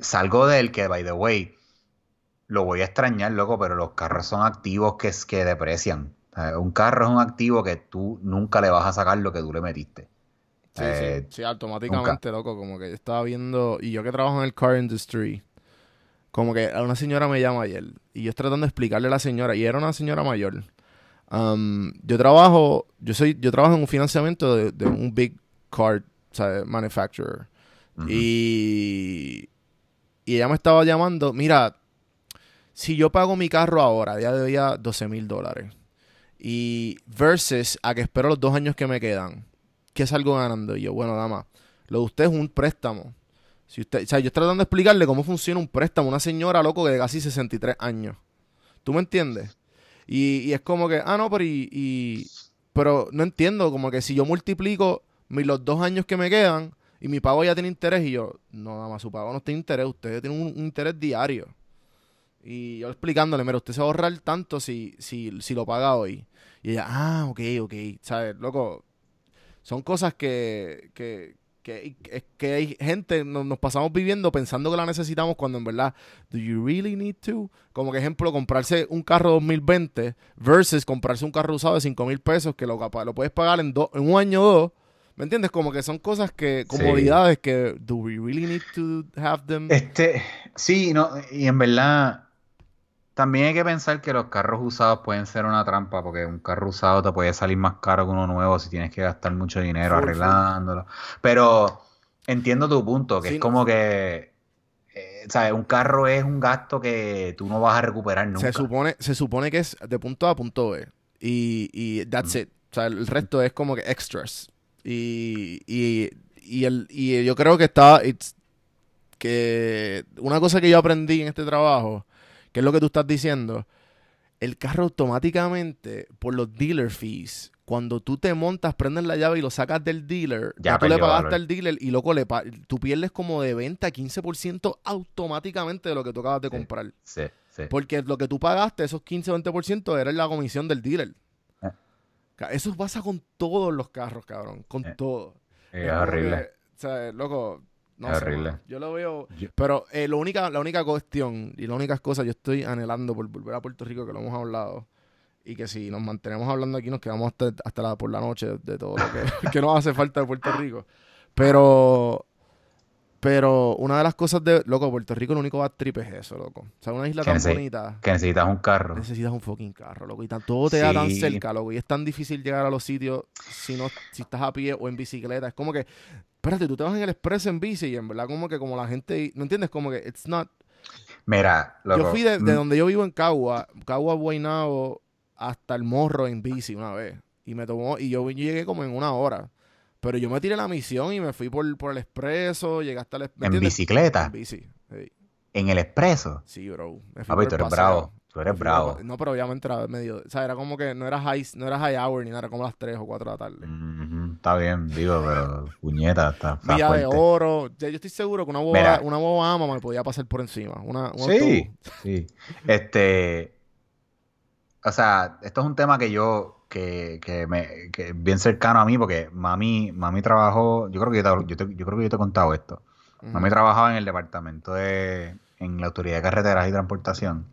salgo del que, by the way, lo voy a extrañar, loco, pero los carros son activos que, que deprecian. un carro es un activo que tú nunca le vas a sacar lo que tú le metiste. Sí, sí, eh, sí, automáticamente, loco, como que yo estaba viendo, y yo que trabajo en el car industry, como que una señora me llama ayer y yo estoy tratando de explicarle a la señora y era una señora mayor. Um, yo trabajo, yo soy, yo trabajo en un financiamiento de, un big car manufacturer. Y, y ella me estaba llamando, mira, si yo pago mi carro ahora, ya debía 12 mil dólares. Y versus a que espero los dos años que me quedan, ¿qué salgo ganando? Y yo, bueno, dama, lo de usted es un préstamo si usted, o sea, yo estoy tratando de explicarle cómo funciona un préstamo una señora, loco, de casi 63 años. ¿Tú me entiendes? Y, es como que, ah, no, pero y, Pero no entiendo, como que si yo multiplico los dos años que me quedan y mi pago ya tiene interés y yo, no, nada más su pago no tiene interés, usted tiene un, interés diario. Y yo explicándole, mira, usted se va a ahorrar tanto si, si, si lo paga hoy. Y ella, ah, ok, ok, ¿sabes? Loco, son cosas que, que, que, es que hay gente, nos, pasamos viviendo pensando que la necesitamos cuando en verdad, ¿do you really need to? Como que ejemplo, comprarse un carro 2020 versus comprarse un carro usado de 5 mil pesos que lo, lo puedes pagar en, en un año o dos. ¿Me entiendes? Como que son cosas que, comodidades que, ¿do we really need to have them? Este, sí, no, y en verdad también hay que pensar que los carros usados pueden ser una trampa, porque un carro usado te puede salir más caro que uno nuevo si tienes que gastar mucho dinero arreglándolo. Pero entiendo tu punto, que es como que, eh, ¿sabes? Un carro es un gasto que tú no vas a recuperar nunca. Se supone, se supone que es de punto A a punto B. Y, y that's it. O sea, el resto es como que extras. Y, y, y, el, y yo creo que está, que una cosa que yo aprendí en este trabajo ¿Qué es lo que tú estás diciendo? El carro automáticamente, por los dealer fees, cuando tú te montas, prendes la llave y lo sacas del dealer, ya tú le pagaste al dealer y loco, le tú pierdes como de venta 15% automáticamente de lo que tú acabas de comprar. Sí, sí. Porque lo que tú pagaste, esos 15 o 20%, era la comisión del dealer. Eh. Eso pasa con todos los carros, cabrón. Con eh. todo. es horrible. o sea, loco, no horrible. yo lo veo. Pero eh, lo única, la única cuestión y las únicas cosas yo estoy anhelando por volver a Puerto Rico, que lo hemos hablado. Y que si nos mantenemos hablando aquí, nos quedamos hasta, hasta la, por la noche de, todo lo que, que nos hace falta de Puerto Rico. Pero pero una de las cosas de, loco, Puerto Rico lo único va a trip es eso, loco. O sea, una isla tan bonita. Que necesitas un carro. Necesitas un fucking carro, loco. Y todo te da tan cerca, loco. Y es tan difícil llegar a los sitios si no, si estás a pie o en bicicleta. Es como que, espérate, tú te vas en el expreso en bici y en verdad como que como la gente, ¿no entiendes? Como que it's not... Mira, loco. Yo fui de, de mm. donde yo vivo en Cagua, Cagua, Guaynabo, hasta el Morro en bici una vez. Y me tomó, y yo llegué como en una hora. Pero yo me tiré la misión y me fui por, por el expreso, llegué hasta el ¿En bicicleta? En bici, ¿En el expreso? Sí, bro. Tú eres bravo. Tú eres bravo. no, pero obviamente era medio... O sea, era como que no era high, no era high hour ni nada, era como las 3 o 4 de la tarde. está bien, digo, pero puñeta, está, está Vía de oro. yo estoy seguro que una boba, una boba ama me podía pasar por encima. Una, sí, sí. Este... O sea, esto es un tema que yo que, que, me, que es bien cercano a mí, porque mami, mami trabajó, yo creo que yo, te, yo, creo que yo te he contado esto. Mami trabajaba en el departamento de, en la Autoridad de Carreteras y Transportación.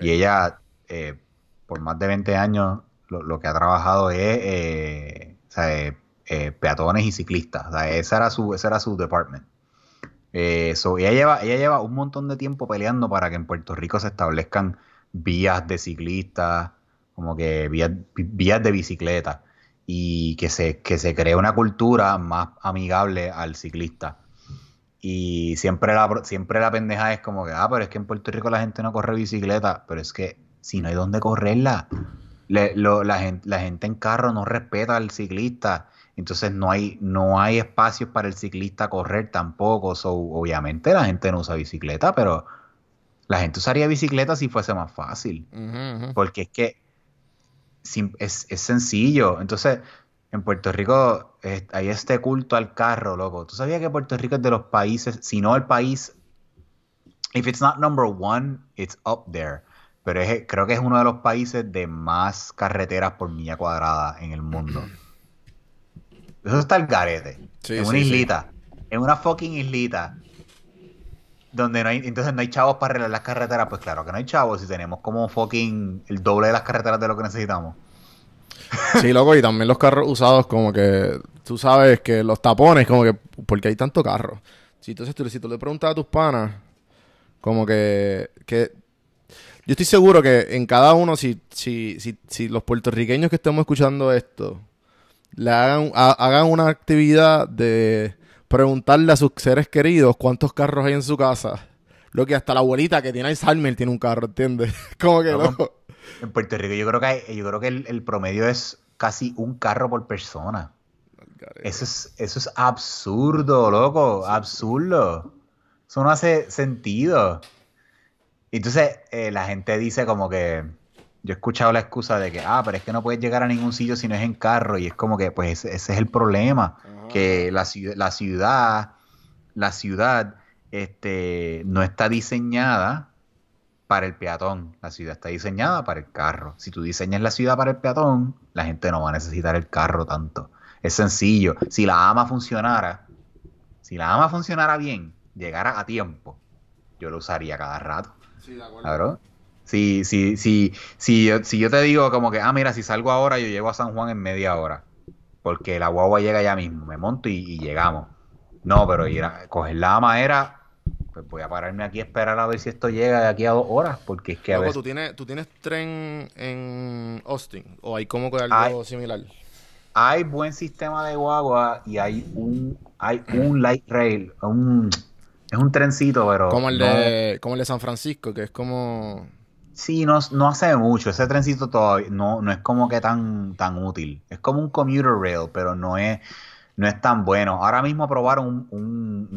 Y ella, eh, por más de 20 años, lo, que ha trabajado es eh, eh, peatones y ciclistas. O ese era su, ese era su department. So, ella, lleva, ella lleva un montón de tiempo peleando para que en Puerto Rico se establezcan vías de ciclistas, como que vías, vías de bicicleta y que se, que se cree una cultura más amigable al ciclista. Y siempre la, siempre la pendeja es como que, ah, pero es que en Puerto Rico la gente no corre bicicleta, pero es que si no hay dónde correrla, la, gente, la gente en carro no respeta al ciclista, entonces no hay, no hay espacios para el ciclista correr tampoco. So, obviamente la gente no usa bicicleta, pero la gente usaría bicicleta si fuese más fácil. Porque es que es, sencillo. Entonces, en Puerto Rico hay este culto al carro, loco. ¿Tú sabías que Puerto Rico es de los países, si no el país, if it's not number one, it's up there, pero es, creo que es uno de los países de más carreteras por milla cuadrada en el mundo. Eso está el garete. Sí, en una sí. islita. En una fucking islita. Donde no hay, entonces no hay chavos para arreglar las carreteras. Pues claro que no hay chavos si tenemos como fucking el doble de las carreteras de lo que necesitamos. Sí, loco, y también los carros usados, como que tú sabes que los tapones, como que, porque hay tanto carro. Si entonces tú, si tú le preguntas a tus panas, como que, que yo estoy seguro que en cada uno, si, si, si, si los puertorriqueños que estemos escuchando esto, le hagan, ha- hagan una actividad de preguntarle a sus seres queridos cuántos carros hay en su casa. Lo que hasta la abuelita que tiene Alzheimer tiene un carro, ¿entiendes? Como que no. En Puerto Rico yo creo que hay- yo creo que el, el promedio es casi un carro por persona. Eso es, eso es absurdo, loco. Absurdo. Eso no hace sentido. Entonces, eh, la gente dice como que. Yo he escuchado la excusa de que, ah, pero es que no puedes llegar a ningún sitio si no es en carro. Y es como que, pues, ese, ese es el problema. Que la, la ciudad, la ciudad, este, no está diseñada para el peatón. La ciudad está diseñada para el carro. Si tú diseñas la ciudad para el peatón, la gente no va a necesitar el carro tanto. Es sencillo. Si la AMA funcionara, si la AMA funcionara bien, llegara a tiempo, yo lo usaría cada rato. Claro. Si, si, si, si, yo, si yo te digo como que, ah, mira, si salgo ahora, yo llego a San Juan en media hora. Porque la guagua llega ya mismo, me monto y, y llegamos. No, pero ir a coger la AMA era, pues voy a pararme aquí a esperar a ver si esto llega de aquí a dos horas, porque es que a Loco, veces... ¿tú tienes, ¿tú tienes tren en Austin? ¿O hay como que algo Hay- similar? Hay buen sistema de guagua y hay un hay un light rail, un es un trencito, pero Como el, no- de, como el de San Francisco, que es como... sí, no, no hace mucho. Ese trencito todavía no, no es como que tan, tan útil. Es como un commuter rail, pero no es, no es tan bueno. Ahora mismo aprobaron un, un-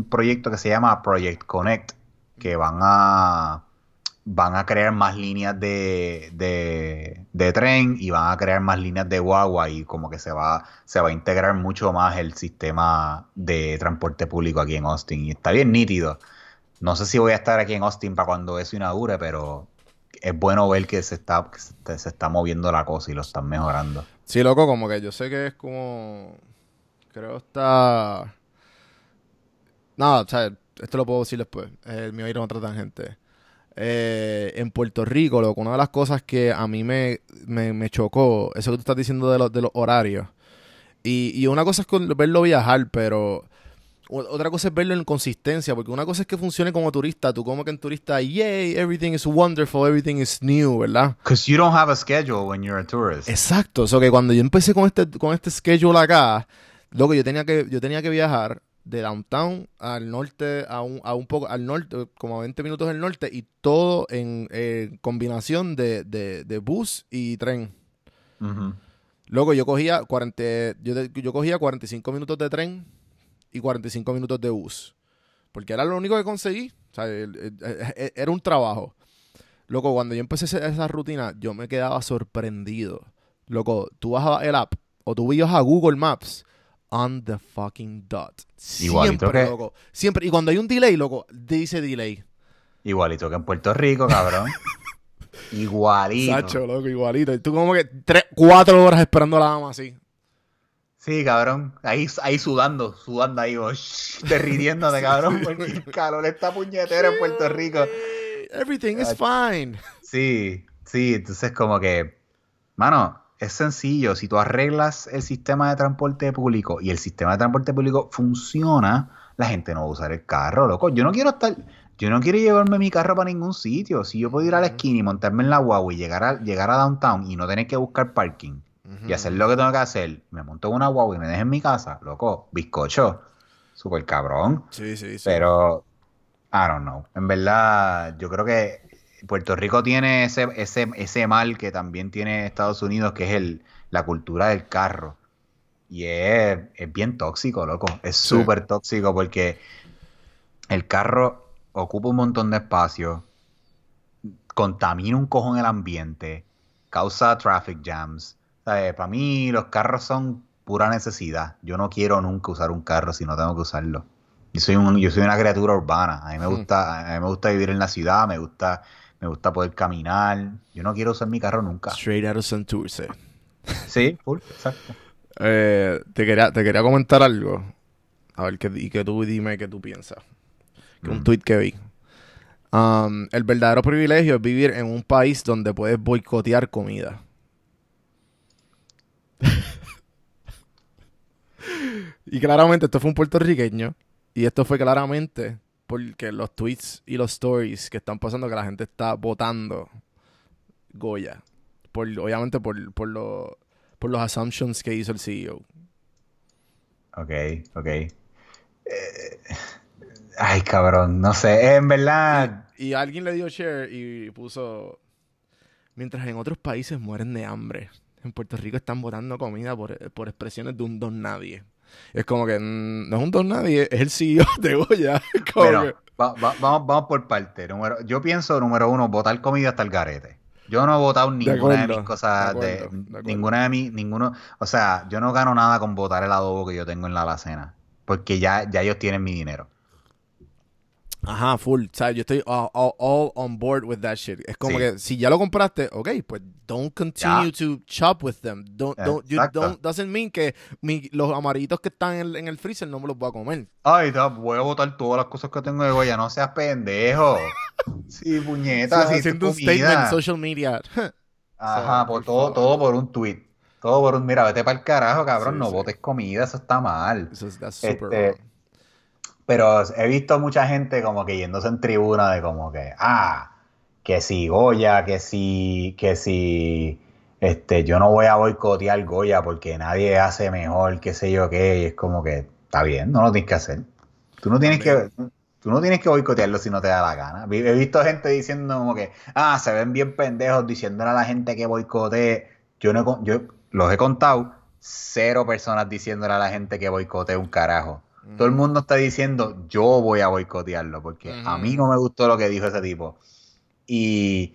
un proyecto que se llama Project Connect, que van a van a crear más líneas de, de, de tren y van a crear más líneas de guagua y como que se va, se va a integrar mucho más el sistema de transporte público aquí en Austin. Y está bien nítido. No sé si voy a estar aquí en Austin para cuando eso inaugure, pero es bueno ver que se está, que se, está moviendo la cosa y lo están mejorando. Sí, loco, como que yo sé que es como... Creo está... Nada, o sea, esto lo puedo decir después. Voy a ir a otra tangente. Eh, en Puerto Rico, loco, una de las cosas que a mí me, me, me chocó, eso que tú estás diciendo de los, de los horarios. Y, y una cosa es con- verlo viajar, pero otra cosa es verlo en consistencia, porque una cosa es que funcione como turista, tú como que en turista, yay, everything is wonderful, everything is new, ¿verdad? Because you don't have a schedule when you're a tourist. Exacto, o sea que cuando yo empecé con este, con este schedule acá, loco, yo tenía que, yo tenía que viajar de downtown al norte, a un, a un poco, al norte, como a 20 minutos del norte, y todo en eh, combinación de, de, de bus y tren. Luego yo cogía 40, yo, yo cogía 45 minutos de tren y 45 minutos de bus. Porque era lo único que conseguí. O sea, el- el- era un trabajo. Loco, cuando yo empecé esa rutina, yo me quedaba sorprendido. Loco, tú a el app o tú ibas a Google Maps on the fucking dot. Igualito Siempre, que- loco. Siempre. Y cuando hay un delay, loco, dice delay. Igualito que en Puerto Rico, cabrón. Igualito. Sacho, loco, igualito. Y tú como que tres, cuatro horas esperando a la ama así. Sí, cabrón. Ahí, ahí sudando, sudando ahí, oh, shh, derritiéndote, cabrón, porque el calor está puñetero en Puerto Rico. Everything is fine. Sí, sí, entonces como que, mano, es sencillo. Si tú arreglas el sistema de transporte público y el sistema de transporte público funciona, la gente no va a usar el carro, loco. Yo no quiero estar, yo no quiero llevarme mi carro para ningún sitio. Si yo puedo ir a la esquina y montarme en la guagua y llegar a, llegar a downtown y no tener que buscar parking y hacer lo que tengo que hacer, me monto en una guagua y me dejo en mi casa, loco, bizcocho, súper cabrón. Sí, sí, sí. Pero, I don't know. En verdad, yo creo que Puerto Rico tiene ese, ese, ese mal que también tiene Estados Unidos, que es el, la cultura del carro. Y es, es bien tóxico, loco. Es Sí. súper tóxico porque el carro ocupa un montón de espacio, contamina un cojón el ambiente, causa traffic jams. Para mí los carros son pura necesidad. Yo no quiero nunca usar un carro si no tengo que usarlo. Yo soy, un, yo soy una criatura urbana. A mí me Hmm. gusta, a mí me gusta vivir en la ciudad, me gusta me gusta poder caminar. Yo no quiero usar mi carro nunca. Straight out of Santurce. Sí, full, exacto. Eh, te, quería, te quería comentar algo. A ver, que, y que tú dime qué tú piensas. Que un Mm. tweet que vi. Um, el verdadero privilegio es vivir en un país donde puedes boicotear comida. y claramente esto fue un puertorriqueño. Y esto fue claramente porque los tweets y los stories que están pasando que la gente está votando Goya. Por, obviamente por, por, lo- por los assumptions que hizo el CEO. Ok, ok. Eh, ay, cabrón, no sé, en verdad... Y alguien le dio share y puso, mientras en otros países mueren de hambre, en Puerto Rico están botando comida por, por expresiones de un don nadie. Es como que mm, no es un don nadie, es el CEO de Goya. Pero que- va- va- vamos, vamos por parte. Número, yo pienso, número uno, botar comida hasta el garete. Yo no he votado ninguna de, acuerdo, mis cosas, de acuerdo, ninguna de mis, ninguno, o sea, yo no gano nada con botar el adobo que yo tengo en la alacena, porque ya, ya ellos tienen mi dinero. Ajá, full. O sea, yo estoy all, all- all on board with that shit. Es como Sí. que si ya lo compraste, ok, pues don't continue to chop with them. Don't, don't, you don't, doesn't mean que mi- los amarillitos que están en, en el freezer no me los voy a comer. Ay, ta- voy a botar todas las cosas que tengo de Goya, no seas pendejo. Sí, puñeta, sí, haciendo un comida. statement en social media. Ajá, So, por todo, todo por un tweet. Todo por un, mira, vete para el carajo, cabrón, Sí, no botes comida, eso está mal. Eso es that's super Este. Pero he visto mucha gente como que yéndose en tribuna de como que, ah, que si Goya, que si, que si, este, yo no voy a boicotear Goya porque nadie hace mejor, qué sé yo qué, y es como que, está bien, no lo tienes que hacer. Tú no tienes que, tú no tienes que boicotearlo si no te da la gana. He visto gente diciendo como que, ah, se ven bien pendejos diciéndole a la gente que boicotee. Yo no, yo los he contado, cero personas diciéndole a la gente que boicotee un carajo. Todo el mundo está diciendo, yo voy a boicotearlo, porque a mí no me gustó lo que dijo ese tipo. Y,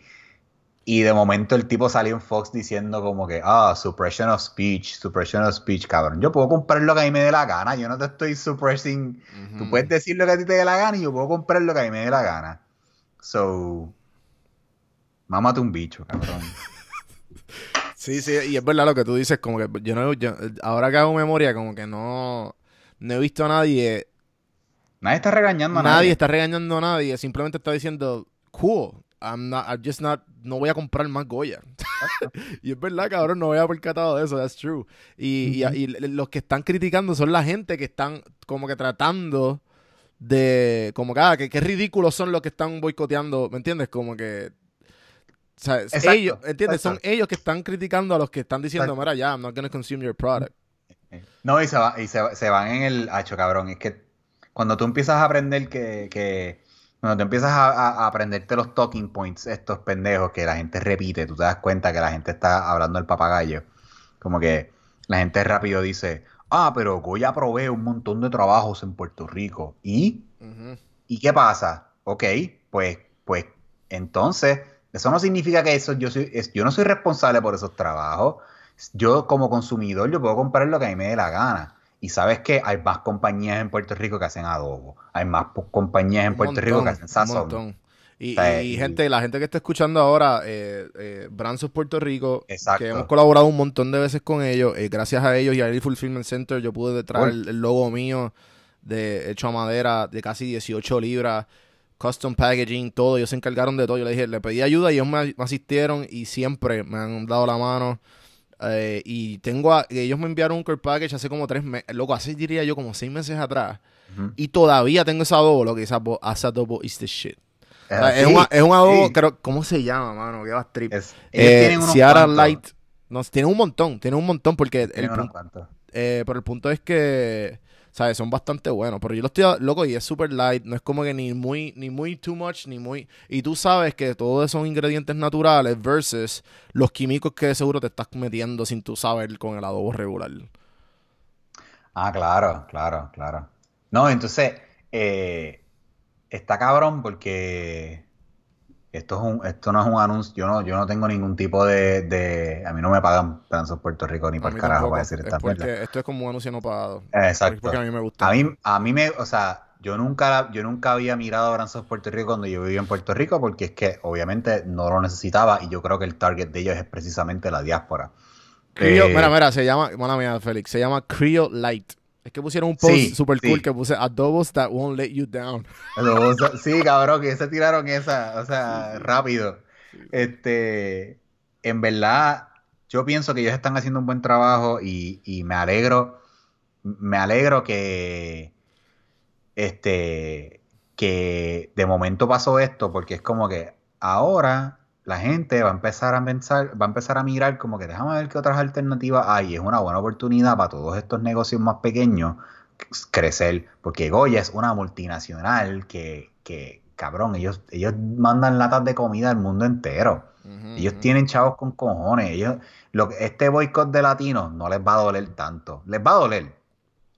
y de momento el tipo salió en Fox diciendo como que, ah, suppression of speech, suppression of speech, cabrón. Yo puedo comprar lo que a mí me dé la gana, yo no te estoy suppressing. Tú puedes decir lo que a ti te dé la gana y yo puedo comprar lo que a mí me dé la gana. So, mámate un bicho, cabrón. Sí, sí, y es verdad lo que tú dices, como que yo no, yo- ahora que hago memoria, como que no, no he visto a nadie, Nadie está regañando a nadie nadie. está regañando a nadie, simplemente está diciendo, cool, I'm not, I'm just not, no voy a comprar más Goya. y es verdad, cabrón, no había percatado de eso, that's true. Y, y- y los que están criticando son la gente que están como que tratando de, como que, ah, que qué ridículos son los que están boicoteando, ¿me entiendes? Como que... O sea, Exacto, ellos, ¿entiendes? exacto. Son ellos que están criticando a los que están diciendo, Exacto. mira, ya, I'm not gonna consume your product. No, y se, va, y se, se van en el hacho, cabrón. Es que cuando tú empiezas a aprender que, que cuando tú empiezas a, a- a aprenderte los talking points, estos pendejos que la gente repite, tú te das cuenta que la gente está hablando del papagayo. Como que la gente rápido dice, ah, pero Goya provee un montón de trabajos en Puerto Rico. ¿Y? ¿Y qué pasa? Ok, pues, pues, entonces, eso no significa que eso, yo soy, es- yo no soy responsable por esos trabajos. Yo como consumidor, yo puedo comprar lo que a mí me dé la gana. Y sabes que hay más compañías en Puerto Rico que hacen adobo. Hay más compañías en Puerto Rico que hacen sazón. Y, gente, la gente que está escuchando ahora, eh, eh, Branzos Puerto Rico, Exacto. que hemos colaborado un montón de veces con ellos, eh, gracias a ellos y a el Fulfillment Center, yo pude traer el, el logo mío de hecho a madera de casi 18 libras, custom packaging, todo. Ellos se encargaron de todo. Yo le dije, le pedí ayuda y ellos me, me asistieron y siempre me han dado la mano. Eh, y tengo a- ellos me enviaron un core package hace como tres meses, loco, hace diría yo como seis meses atrás. Y todavía tengo ese adobo, lo que ese abo- ese adobo is the shit. O sea, es, un, es un adobo, sí. creo, ¿cómo se llama, mano? Que va trip. Es- Eh, cuantos. Light. No, tiene un montón, tiene un montón porque el, eh, pero el punto es que, ¿sabes? Son bastante buenos. Pero yo lo estoy, loco, y es super light. No es como que ni muy, ni muy too much, ni muy... Y tú sabes que todos son ingredientes naturales versus los químicos que de seguro te estás metiendo sin tú saber con el adobo regular. Ah, claro, claro, claro. No, entonces, eh, está cabrón porque esto es un, esto no es un anuncio, yo no, yo no tengo ningún tipo de, de- a mí no me pagan Transos Puerto Rico ni A por mí carajo tampoco. para decir Es esta porque mierda. esto es como un anuncio no pagado. Exacto. Porque a mí me gusta. A mí, a mí me, o sea, yo nunca, yo nunca había mirado Abrazos Puerto Rico cuando yo vivía en Puerto Rico, porque es que obviamente no lo necesitaba y yo creo que el target de ellos es precisamente la diáspora. Eh, mira, mira, se llama, mala mía, Félix, se llama Creole Light. Es que pusieron un post Sí, super cool que puse adobos that won't let you down. Sí, cabrón, que se tiraron esa, o sea, rápido. Este, en verdad, yo pienso que ellos están haciendo un buen trabajo y, y me alegro, me alegro que, este, que de momento pasó esto, porque es como que ahora la gente va a empezar a pensar, va a empezar a mirar como que déjame ver qué otras alternativas hay. Es una buena oportunidad para todos estos negocios más pequeños crecer, porque Goya es una multinacional que, que cabrón, ellos, ellos mandan latas de comida al mundo entero. Ellos tienen chavos con cojones. Ellos, lo, que- este boicot de latinos no les va a doler tanto. Les va a doler.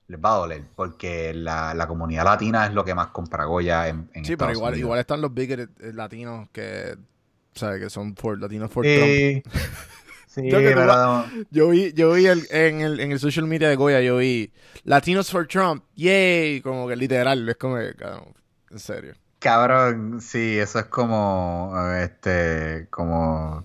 Les va a doler. Porque la, la comunidad latina es lo que más compra Goya en, en Sí, pero igual, Unidos. igual están los bigger eh, latinos que, ¿sabes? Que son for, latinos for Trump. Sí, Yo tú Yo vi, yo vi el- en, el, en el social media de Goya, yo vi Latinos for Trump, yay, como que literal, es como que, cabrón, en serio. Cabrón, sí, eso es como, este, como,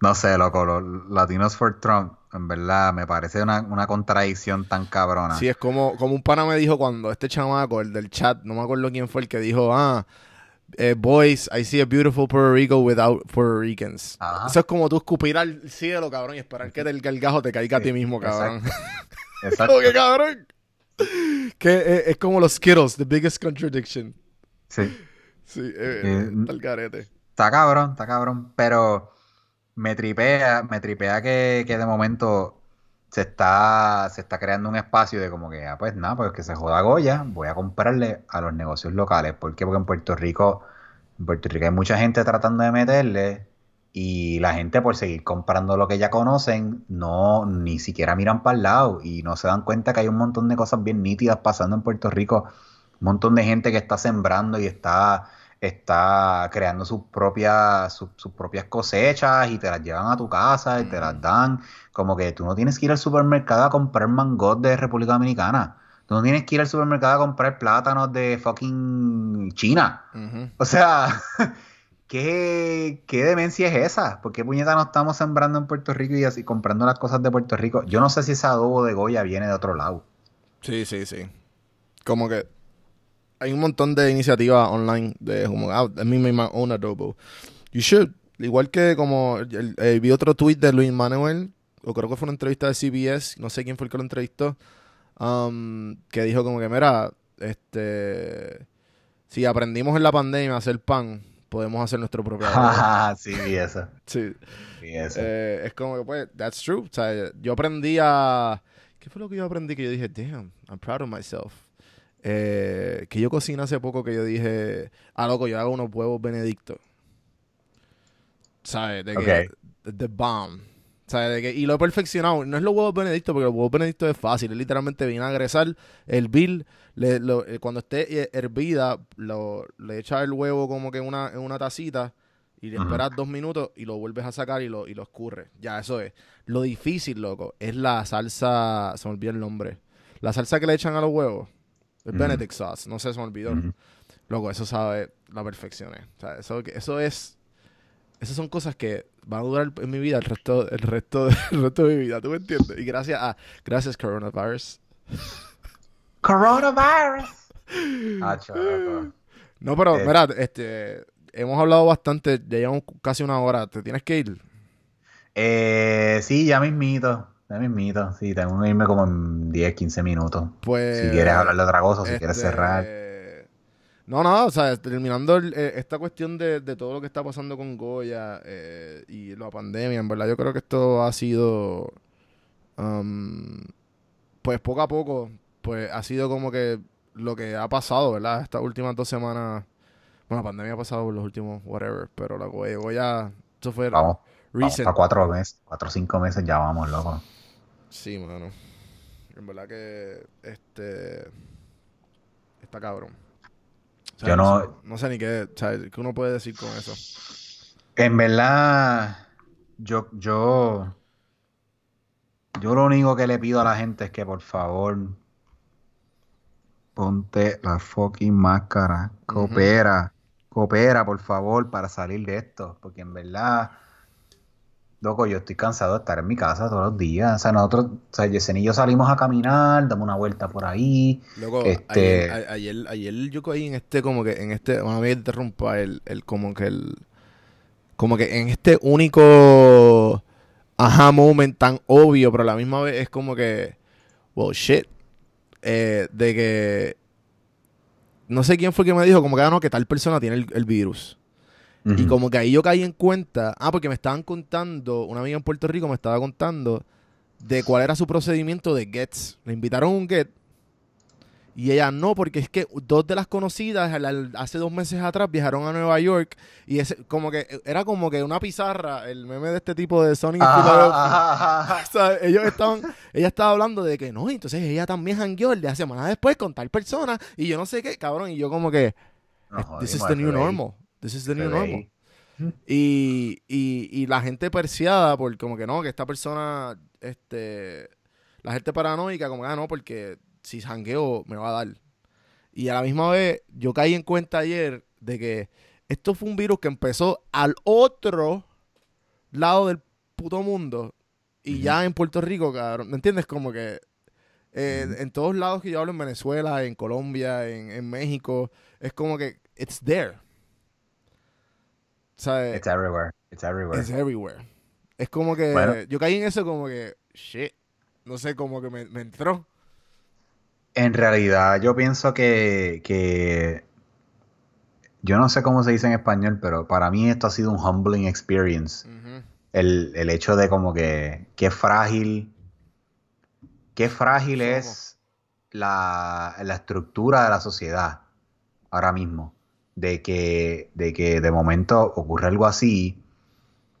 no sé, loco, los Latinos for Trump, en verdad, me parece una, una contradicción tan cabrona. Sí, es como, como un pana me dijo cuando este chamaco, el del chat, no me acuerdo quién fue el que dijo, ah, eh, boys, I see a beautiful Puerto Rico without Puerto Ricans. Ajá. Eso es como tú escupir al cielo, cabrón, y esperar que el gargajo te caiga a ti mismo, cabrón. Exacto. Como que, cabrón. Que eh, es como los Skittles, the biggest contradiction. Sí. Sí, eh, Eh, el garete. Está cabrón, está cabrón, pero me tripea, me tripea que, que de momento se está, se está creando un espacio de como que, ah, pues nada, pues que se joda Goya, voy a comprarle a los negocios locales. ¿Por qué? Porque en Puerto Rico, en Puerto Rico hay mucha gente tratando de meterle y la gente por seguir comprando lo que ya conocen, no, ni siquiera miran para el lado y no se dan cuenta que hay un montón de cosas bien nítidas pasando en Puerto Rico, un montón de gente que está sembrando y está está creando sus propias, sus, sus propias cosechas y te las llevan a tu casa y te las dan. Como que tú no tienes que ir al supermercado a comprar mangos de República Dominicana. Tú no tienes que ir al supermercado a comprar plátanos de fucking China. O sea, ¿qué, qué demencia es esa? ¿Por qué puñeta no estamos sembrando en Puerto Rico y así comprando las cosas de Puerto Rico? Yo no sé si ese adobo de Goya viene de otro lado. Sí, sí, sí. Como que hay un montón de iniciativas online de como, ah, let me make my own adobo. You should. Igual que como el- el- vi otro tweet de Luis Manuel, o creo que fue una entrevista de CBS, no sé quién fue el que lo entrevistó, um, que dijo como que, mira, este, si aprendimos en la pandemia a hacer pan, podemos hacer nuestro propio adobo. sí, vi eso. Sí. vi eso. Eh, es como que, pues, that's true. O sea, yo aprendí a. ¿Qué fue lo que yo aprendí? Que yo dije, damn, I'm proud of myself. Eh, que yo cociné hace poco que yo dije, ah, loco, yo hago unos huevos benedictos. ¿Sabes? De que. The bomb. ¿Sabes? De que, y lo he perfeccionado. No es los huevos benedictos, porque los huevos benedictos es fácil. Es literalmente vinagre, sal, hervir. Le, lo- eh, cuando esté eh, hervida, lo, le echas el huevo como que en una, en una tacita y le esperas dos minutos y lo vuelves a sacar y lo, y lo escurres. Ya, eso es. Lo difícil, loco, es la salsa. Se me olvidó el nombre. La salsa que le echan a los huevos. El Ujú. Benedict sauce. No sé, se me olvidó. Ujú. Loco, eso sabe la perfección. eh. O sea, eso, eso es. Esas son cosas que van a durar en mi vida el resto, el resto, el resto de mi vida. ¿Tú me entiendes? Y gracias a. Gracias, coronavirus. Coronavirus. Ah. No, pero, Eh. mira, este. Hemos hablado bastante. Ya llevamos casi una hora. ¿Te tienes que ir? Eh, sí, ya mismito. Ya mismito. Sí, tengo que irme como en 10, 15 minutos. Pues. Si quieres hablar de otra cosa, si quieres este, cerrar. No, no, o sea, terminando el- eh, esta cuestión de, de todo lo que está pasando con Goya eh, y la pandemia, en verdad, yo creo que esto ha sido, um, pues poco a poco, pues ha sido como que lo que ha pasado, ¿verdad? Estas últimas dos semanas, bueno, la pandemia ha pasado por los últimos, whatever, pero la Goya, Goya, eso fue Vamos, vamos recent. para cuatro meses, cuatro o cinco meses ya vamos, loco. Sí, mano. En verdad que este está cabrón. O sea, Yo no- no sé ni qué, o sea, qué uno puede decir con eso. En verdad, yo, yo, yo lo único que le pido a la gente es que por favor, ponte la fucking máscara. Coopera. Coopera, por favor, para salir de esto. Porque en verdad, loco, yo estoy cansado de estar en mi casa todos los días. O sea, nosotros, o sea, Yesen y yo salimos a caminar, damos una vuelta por ahí. Loco, Este- ayer, ayer, ayer yo caí en este, como que en este, una vez interrumpa el, el, como que el, como que en este único aha moment tan obvio, pero a la misma vez es como que, well, shit, eh, de que, no sé quién fue que me dijo, como que, ah, no, que tal persona tiene el, el virus. Y como que ahí yo caí en cuenta, ah, porque me estaban contando, una amiga en Puerto Rico me estaba contando de cuál era su procedimiento de gets. Le invitaron a un get y ella no, porque es que dos de las conocidas hace dos meses atrás viajaron a Nueva York y ese, como que era como que una pizarra, el meme de este tipo de. O sea, ellos estaban, ella estaba hablando de que no, entonces ella también jangueó el de semana después con tal persona y yo no sé qué, cabrón, y yo como que No This is the new normal. This is the new normal. Y, y, y la gente perseada por como que no, que esta persona, este, la gente paranoica, como que ah, no, porque si jangueo me va a dar. Y a la misma vez, yo caí en cuenta ayer de que esto fue un virus que empezó al otro lado del puto mundo. Y ya en Puerto Rico, cabrón. ¿Me entiendes? Como que eh, en todos lados que yo hablo, en Venezuela, en Colombia, en, en México, es como que it's there. Sea, It's everywhere. It's everywhere. it's everywhere. Es como que Bueno. yo caí en eso como que, shit, no sé, como que me, me entró. En realidad, yo pienso que, que yo no sé cómo se dice en español, pero para mí esto ha sido un humbling experience. El, el hecho de como que qué frágil, qué frágil es la, la estructura de la sociedad ahora mismo. De que, de que de momento ocurre algo así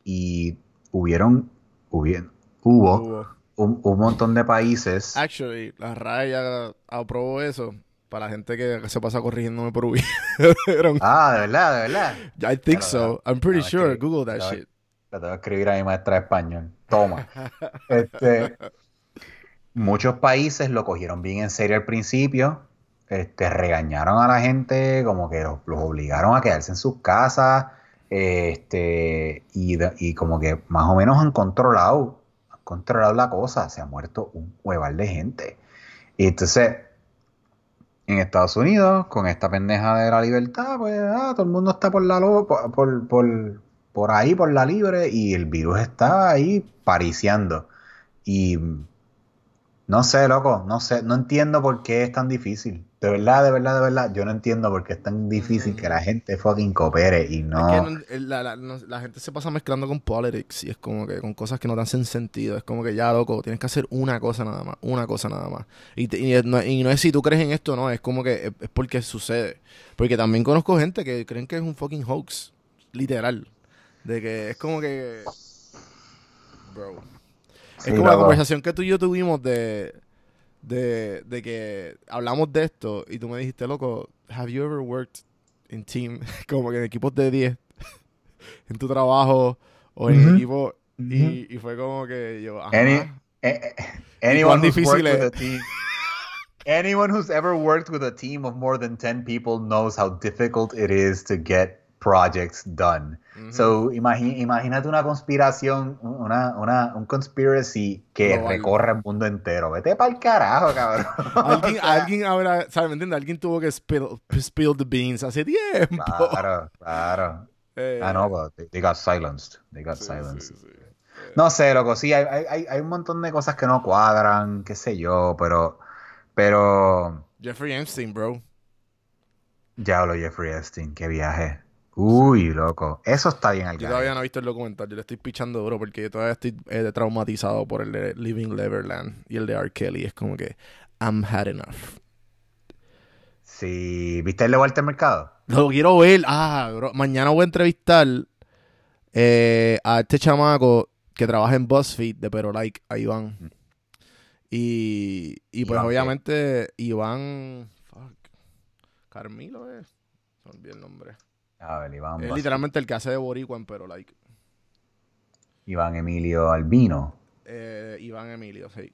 y hubieron, hubie- hubo Hubo. un, un montón de países. Actually, la RAE ya aprobó eso para la gente que se pasa corrigiéndome por hubieron. Ah, de verdad, de verdad. I think so. I'm pretty sure. Google that shit. La tengo que escribir a mi maestra de español. Toma. Este, muchos países lo cogieron bien en serio al principio. Este, regañaron a la gente, como que los, obligaron a quedarse en sus casas. Este, y, y como que más o menos han controlado, han controlado la cosa. Se ha muerto un hueval de gente. Y entonces, en Estados Unidos, con esta pendeja de la libertad, pues ah, todo el mundo está por la por, por, por- por ahí, por la libre, y el virus está ahí pariciando. Y no sé, loco, no sé, no entiendo por qué es tan difícil. De verdad, de verdad, de verdad, yo no entiendo por qué es tan difícil que la gente fucking coopere y Es no. que la, la- no- la gente se pasa mezclando con politics y es como que con cosas que no te hacen sentido. Es como que ya, loco, tienes que hacer una cosa nada más, una cosa nada más. Y, te- y no, y no es si tú crees en esto, no, es como que es, es porque sucede. Porque también conozco gente que creen que es un fucking hoax, literal. De que es como que... Bro. Sí, es como la conversación que tú y yo tuvimos de, de, de que hablamos de esto y tú me dijiste, loco, have you ever worked in team, como que en equipos de 10, en tu trabajo o en equipo, y, y fue como que yo, ajá. Any- eh, eh, ¿Y anyone who's worked with a team, anyone who's ever worked with a team of more than 10 people knows how difficult it is to get projects done. So, imagi- imagínate una conspiración, una, una, un conspiracy que Global. recorre el mundo entero. Vete para el carajo, cabrón. alguien, O sea, alguien habrá, ¿sabes? ¿Me entiendes? Alguien tuvo que spill, spill the beans hace tiempo. Claro, claro. Eh, Ah, no, but they, they got silenced. They got sí, silenced. sí, sí. No sé, loco, sí, hay, hay- hay, hay un montón de cosas que no cuadran, qué sé yo, pero, pero, Jeffrey Epstein, bro. ya hablo Jeffrey Epstein, qué viaje. Uy, loco, eso está bien al Yo todavía no he visto el documental, yo le estoy pichando duro porque yo todavía estoy eh, traumatizado por el de Living Neverland y el de R. Kelly. Es como que, I'm had enough. Sí, ¿viste el de Walter Mercado? Lo quiero ver. Ah, bro, mañana voy a entrevistar eh, a este chamaco que trabaja en BuzzFeed de Pero Like, a Iván. Mm. Y, y pues ¿Iván qué? obviamente Iván... Fuck. Carmilo es. Se me olvidó el nombre. A ver, Iván, Es literalmente el que hace de Boricua Pero Like. Iván Emilio Albino. Eh, Iván Emilio, sí.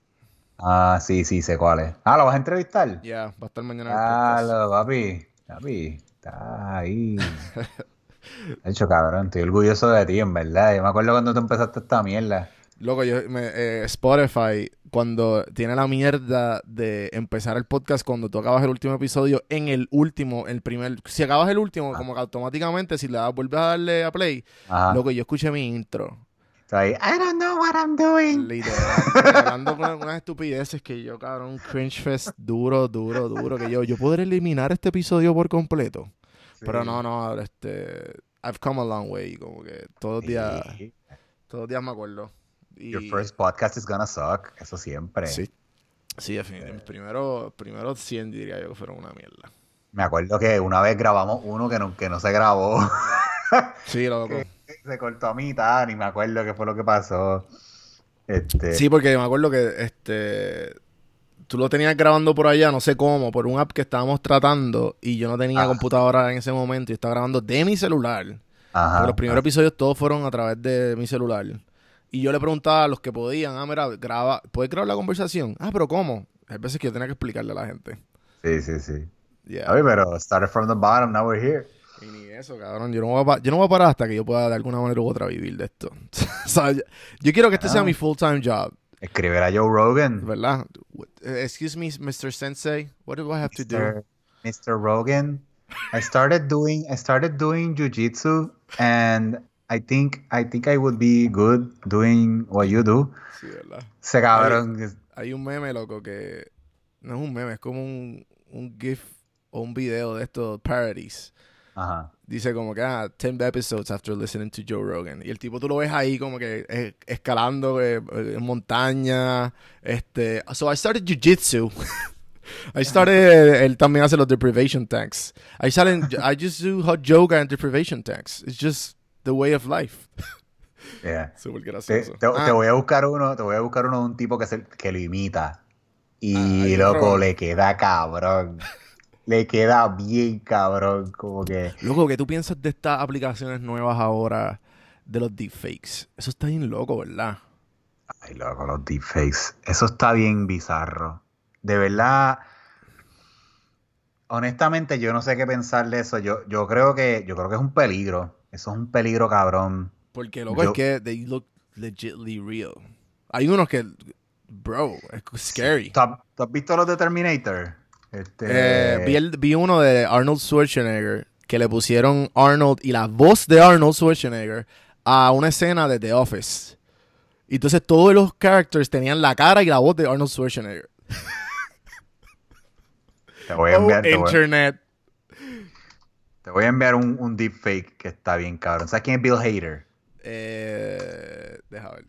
Ah, sí, sí, sé cuál es. Ah, ¿lo vas a entrevistar? Ya, va a estar mañana Ah, lo, papi, papi, está ahí. De hecho, cabrón, estoy orgulloso de ti, en verdad. Yo me acuerdo cuando tú empezaste esta mierda. Loco, yo, me- eh, Spotify, cuando tiene la mierda de empezar el podcast cuando tú acabas el último episodio, en el último, el primer, si acabas el último, Ah. como que automáticamente, si le das, vuelves a darle a play, Ajá. loco, yo escuché mi intro. Ahí, I don't know what I'm doing. Literal, hablando con unas estupideces que yo, cabrón, cringe fest duro, duro, duro, que yo, yo podré eliminar este episodio por completo. Pero no, no, este, I've come a long way, como que todos los días, Sí. todos los días me acuerdo. Y, Your first podcast is gonna suck. Eso siempre. Sí. Sí, definitivamente. Primero, primero 100 diría yo que fueron una mierda. Me acuerdo que una vez grabamos uno que no, que no se grabó. Sí, loco. se cortó a mitad, ni me acuerdo qué fue lo que pasó. Este, Sí, porque me acuerdo que este tú lo tenías grabando por allá, no sé cómo, por un app que estábamos tratando y yo no tenía Ah. computadora en ese momento y estaba grabando de mi celular. ajá, los primeros episodios todos fueron a través de mi celular. Y yo le preguntaba a los que podían, ah, mira, graba, ¿puedes grabar la conversación? Ah, pero ¿cómo? Hay veces que yo tenía que explicarle a la gente. Sí, sí, sí. Yeah. Oye, pero started from the bottom, now we're here. Y ni eso, cabrón. Yo no, voy a, yo no voy a parar hasta que yo pueda de alguna manera u otra vivir de esto. o sea, yo, yo quiero que este sea Ah. mi full-time job, Escribir a Joe Rogan. ¿verdad? Excuse me, Mr. Sensei. What do I have to do? Mr. Rogan. I started doing I started doing jujitsu and I think I think I would be good doing what you do. Sí, ¿verdad? Ese cabrón Hay un meme, loco, que no es un meme, es como un, un GIF o un video de estos parodies. Ajá. Dice como que, ah, 10 episodes after listening to Joe Rogan. Y el tipo tú lo ves ahí como que eh, escalando eh, eh, en montaña. Este, so I started jiu-jitsu. I started, él también hace los deprivation tanks. Ahí salen, I just do hot yoga and deprivation tanks. It's just the way of life. Yeah. Súper gracioso. te- Ah, te voy a buscar uno, te voy a buscar uno de un tipo que, se, que lo imita. Y Ay, loco, le queda cabrón. Le queda bien cabrón. Como que. Loco, ¿qué tú piensas de estas aplicaciones nuevas ahora de los deepfakes? Eso está bien loco, ¿verdad? Ay, loco, los deepfakes. Eso está bien bizarro. De verdad. Honestamente, yo no sé qué pensar de eso. Yo, yo creo que, yo creo que es un peligro. Eso es un peligro, cabrón. Porque, loco, Yo- es que they look legitly real. Hay unos que, bro, es scary. ¿Tú has, tú has visto los de Terminator? Este, Eh, vi, el- vi uno de Arnold Schwarzenegger que le pusieron Arnold y la voz de Arnold Schwarzenegger a una escena de The Office. Y entonces todos los characters tenían la cara y la voz de Arnold Schwarzenegger. te voy a Oh, enviar, te voy- internet. Te voy a enviar un, un deepfake que está bien cabrón. ¿Sabes quién es Bill Hader? Eh, deja ver.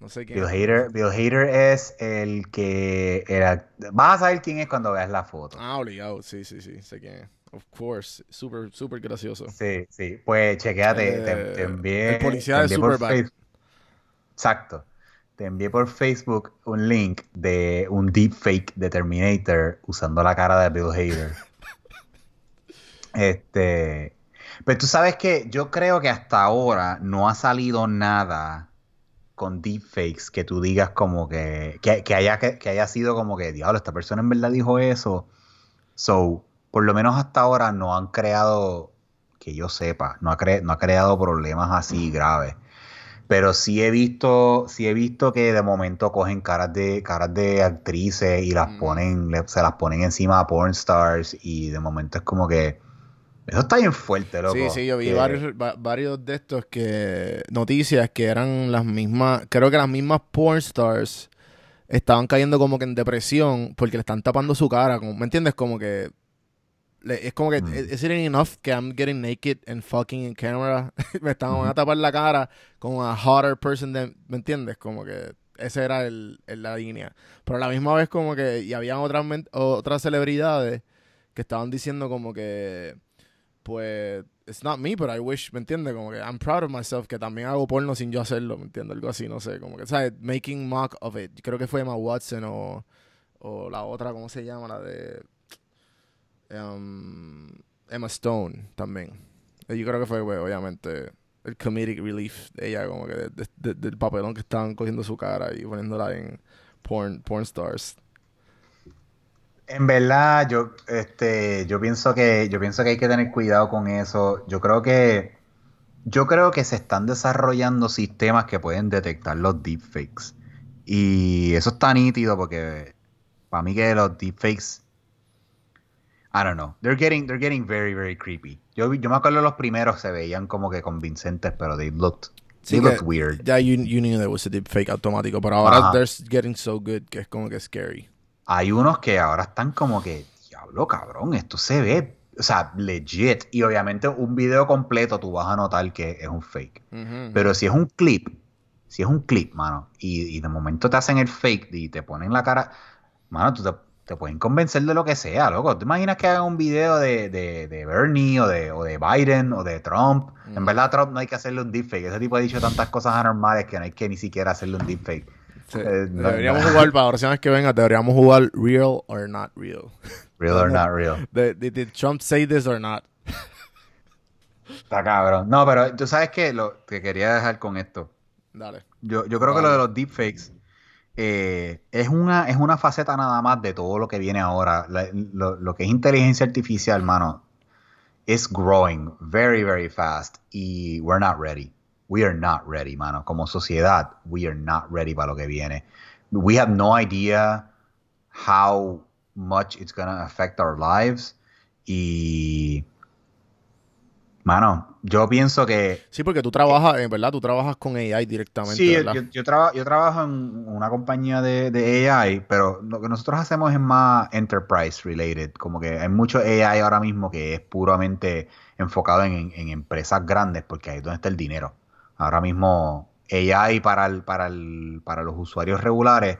No sé quién. Bill Hader, Bill Hader es el que era. Vas a saber quién es cuando veas la foto. Ah, obligado. Sí, sí, sí. Sé quién es. Of course. Súper, súper gracioso. Sí, sí. Pues chequéate, te, te Eh, envié. el policía te envié Superbad. Exacto. Te envié por Facebook un link de un deepfake de Terminator usando la cara de Bill Hader. este. Pero tú sabes que yo creo que hasta ahora no ha salido nada con deepfakes que tú digas como que, que, que haya, que, que haya sido como que, diablo, esta persona en verdad dijo eso. So, por lo menos hasta ahora no han creado, que yo sepa, no ha, cre- no ha creado problemas así graves. Pero sí he visto, sí he visto que de momento cogen caras de, caras de actrices y las Mm. ponen, le- se las ponen encima a porn stars y de momento es como que eso está bien fuerte, loco. Sí, sí, yo vi que- varios, va- varios de estos que noticias que eran las mismas, creo que las mismas porn stars estaban cayendo como que en depresión porque le están tapando su cara, como, ¿me entiendes? Como que le- es como que Mm. is it enough que I'm getting naked and fucking in camera? Me están van a tapar la cara con a hotter person than- ¿me entiendes? Como que esa era el, el- la línea. Pero a la misma vez como que y habían otras otras celebridades que estaban diciendo como que pues it's not me, but I wish, ¿me entiendes? Como que I'm proud of myself, que también hago porno sin yo hacerlo, ¿me entiendes? Algo así, no sé, como que, ¿sabes? Making mock of it. Creo que fue Emma Watson o, o la otra, ¿cómo se llama? La de um, Emma Stone también. Yo creo que fue, pues, obviamente, el comedic relief de ella, como que de- de- del papelón que estaban cogiendo su cara y poniéndola en porn, porn stars. En verdad, yo, este, yo pienso que, yo pienso que hay que tener cuidado con eso. Yo creo que, yo creo que se están desarrollando sistemas que pueden detectar los deepfakes. Y eso está nítido porque para mí que los deepfakes, I don't know, they're getting, they're getting very, very creepy. Yo, yo me acuerdo los primeros se veían como que convincentes, pero they looked, Sí, they que looked weird. Ya you, you knew there was a deepfake automático, pero ahora Ajá. they're getting so good que es como que scary. Hay unos que ahora están como que, diablo, cabrón, esto se ve, o sea, legit. Y obviamente un video completo tú vas a notar que es un fake. Pero si es un clip, si es un clip, mano, y, y de momento te hacen el fake y te ponen la cara, mano, tú te, te pueden convencer de lo que sea, loco. ¿Te imaginas que hagan un video de, de, de Bernie o de, o de Biden o de Trump? En verdad a Trump no hay que hacerle un deepfake. Ese tipo ha dicho tantas cosas anormales que no hay que ni siquiera hacerle un deepfake. Sí, Eh, no- deberíamos no. jugar, para la próxima vez que venga, deberíamos jugar real or not real. Real or not real. De- Did Trump say this or not? Está cabrón. No, pero tú sabes que lo que quería dejar con esto. Dale. Yo, yo creo que lo de los deepfakes eh, es, una, es una faceta nada más de todo lo que viene ahora. La- lo, lo que es inteligencia artificial, hermano, is growing very, very fast. Y we're not ready. We are not ready, mano. Como sociedad, we are not ready para lo que viene. We have no idea how much it's gonna affect our lives. Y. Mano, yo pienso que Sí, porque tú trabajas, en verdad, tú trabajas con AI directamente, Sí, yo, ¿verdad? yo, yo traba- yo trabajo en una compañía de, de AI, pero lo que nosotros hacemos es más enterprise related. Como que hay mucho AI ahora mismo que es puramente enfocado en, en empresas grandes, porque ahí es donde está el dinero. Ahora mismo AI para, el, para, el, para los usuarios regulares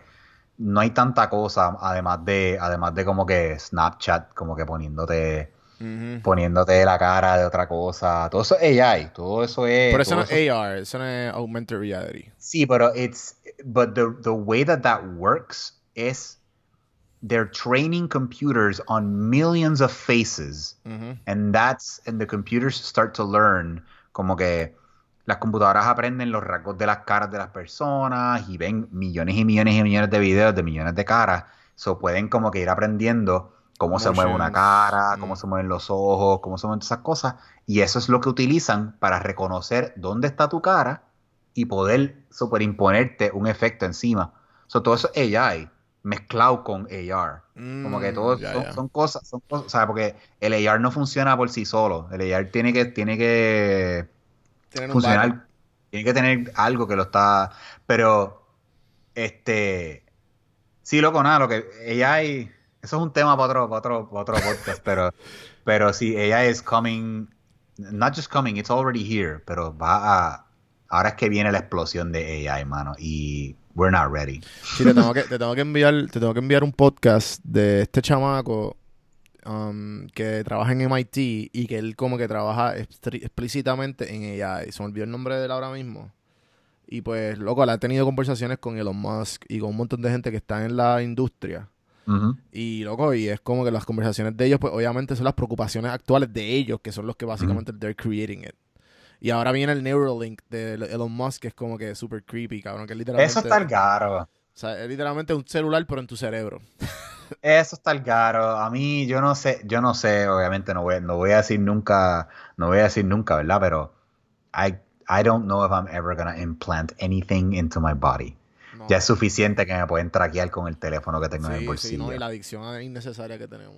no hay tanta cosa, además de, además de como que Snapchat, como que poniéndote, poniéndote la cara de otra cosa. Todo eso es AI, todo eso es. Pero eso no es AR, eso no es Augmented Reality. Sí, pero it's but the the way that that works is they're training computers on millions of faces and that's and the computers start to learn como que las computadoras aprenden los rasgos de las caras de las personas y ven millones y millones y millones de videos de millones de caras, so pueden como que ir aprendiendo cómo se mueve una cara, cómo Mm. se mueven los ojos, cómo se mueven esas cosas y eso es lo que utilizan para reconocer dónde está tu cara y poder superimponerte un efecto encima. So, todo eso es AI mezclado con AR. Como que Mm, todo son, cosas, son cosas, o sea, porque el AR no funciona por sí solo. El AR tiene que, tiene que Tienen un backup. funcionar, tiene que tener algo que lo está. Pero, este, sí, loco, nada, lo que AI, eso es un tema para otro, para otro, para otro podcast, pero, pero sí, AI is coming, not just coming, it's already here, pero va a, ahora es que viene la explosión de AI, mano, y we're not ready. Sí, te tengo que, te tengo que enviar, te tengo que enviar un podcast de este chamaco um, que trabaja en MIT y que él como que trabaja explícitamente en AI. Se me olvidó el nombre de él ahora mismo. Y pues, loco, él ha tenido conversaciones con Elon Musk y con un montón de gente que está en la industria. Y loco, y es como que las conversaciones de ellos, pues obviamente son las preocupaciones actuales de ellos, que son los que básicamente they're creating it. Y ahora viene el Neuralink de Elon Musk, que es como que super creepy, cabrón, que literalmente... Eso está el garo. O sea, es literalmente un celular, pero en tu cerebro. Eso está el caro. A mí, yo no sé, yo no sé, obviamente no voy, no voy a decir nunca, no voy a decir nunca, ¿verdad? Pero I, I don't know if I'm ever gonna implant anything into my body. No. Ya es suficiente que me pueden traquear con el teléfono que tengo en el Sí, sí, bolsillo. no, y la adicción innecesaria que tenemos.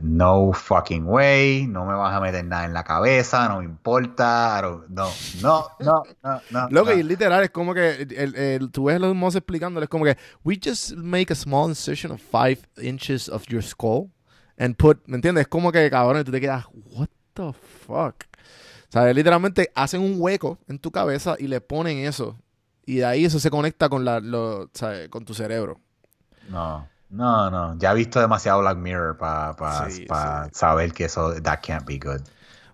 No fucking way, no me vas a meter nada en la cabeza, no me importa, no, no, no, no, no. Loco, no. y literal, es como que el, el- tú ves los mozos explicándole, es como que we just make a small incision of five inches of your skull and put, ¿me entiendes? Es como que, cabrón, y tú te quedas, what the fuck? O sea, literalmente hacen un hueco en tu cabeza y le ponen eso. Y de ahí eso se conecta con, la, lo, con tu cerebro. No, no, no. Ya he visto demasiado Black Mirror para Sí, sí. saber que eso, that can't be good.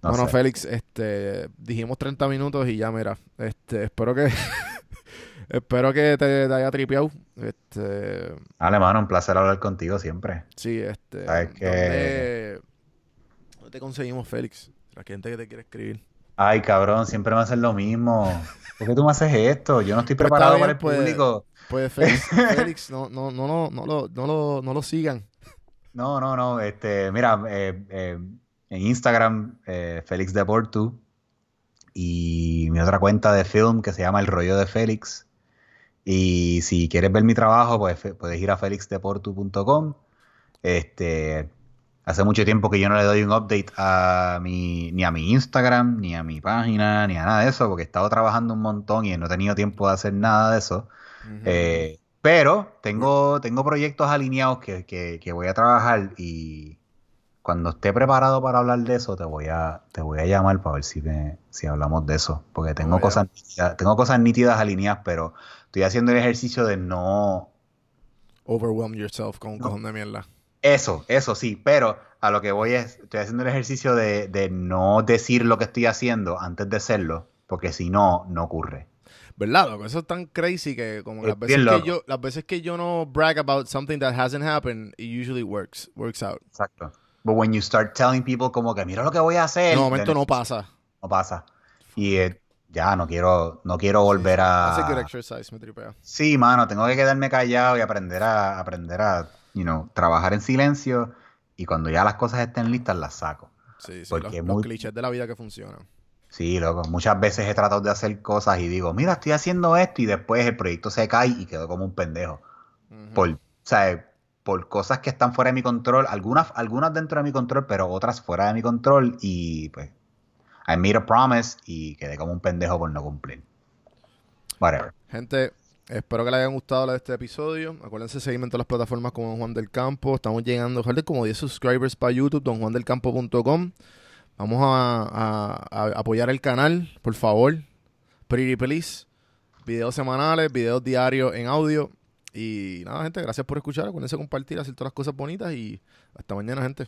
No bueno, sé. Félix, este, dijimos 30 minutos y ya, mira, este, espero que, espero que te, te haya tripeado. Este, Dale, mano, un placer hablar contigo siempre. Sí, este. ¿Sabes qué? ¿dónde, te conseguimos, Félix? La gente que te quiere escribir. Ay, cabrón, siempre me hacen lo mismo. ¿Por qué tú me haces esto? Yo no estoy preparado bien, para el pues. público. Pues Félix, Félix no, no, no, no, no, lo, no, lo, no lo sigan. No, no, no. Este, mira, eh, eh, en Instagram, eh, Félix Deportu. Y mi otra cuenta de film que se llama El Rollo de Félix. Y si quieres ver mi trabajo, pues puedes ir a felixdeportu.com. Este, hace mucho tiempo que yo no le doy un update a mi, ni a mi Instagram, ni a mi página, ni a nada de eso, porque he estado trabajando un montón y no he tenido tiempo de hacer nada de eso. Eh, pero tengo, tengo proyectos alineados que, que- que voy a trabajar y cuando esté preparado para hablar de eso, te voy a, te voy a llamar para ver si, me- si hablamos de eso. Porque tengo Vamos cosas, nítidas- tengo cosas nítidas alineadas, pero estoy haciendo el ejercicio de no... Overwhelm yourself con un No. cojón de mierda. Eso, eso sí, pero a lo que voy es, estoy haciendo el ejercicio de, de no decir lo que estoy haciendo antes de hacerlo, porque si no, no ocurre. ¿Verdad, loco? Eso es tan crazy que como las veces que yo, las veces que yo no brag about something that hasn't happened, it usually works, works out. Exacto. But when you start telling people como que mira lo que voy a hacer, De momento then no pasa. no pasa. Y eh, ya no quiero, no quiero volver Hace good a. exercise, me tripea. Sí, mano, tengo que quedarme callado y aprender a, aprender a, you know, trabajar en silencio. Y cuando ya las cosas estén listas, las saco. Sí, sí, Porque los, muy- los clichés de la vida que funcionan. Sí, loco. Muchas veces he tratado de hacer cosas y digo, mira, estoy haciendo esto y después el proyecto se cae y quedo como un pendejo. Por, o sea, por cosas que están fuera de mi control, algunas, algunas dentro de mi control, pero otras fuera de mi control y pues I made a promise y quedé como un pendejo por no cumplir. Whatever. Gente, espero que les hayan gustado este episodio. Acuérdense de seguirme en todas las plataformas como Don Juan del Campo. Estamos llegando, faltan como 10 subscribers para YouTube, donjuandelcampo.com. Vamos a, apoyar el canal, por favor. Pretty please. Videos semanales, videos diarios en audio. Y nada, gente, gracias por escuchar. Acuérdense de compartir, hacer todas las cosas bonitas y hasta mañana, gente.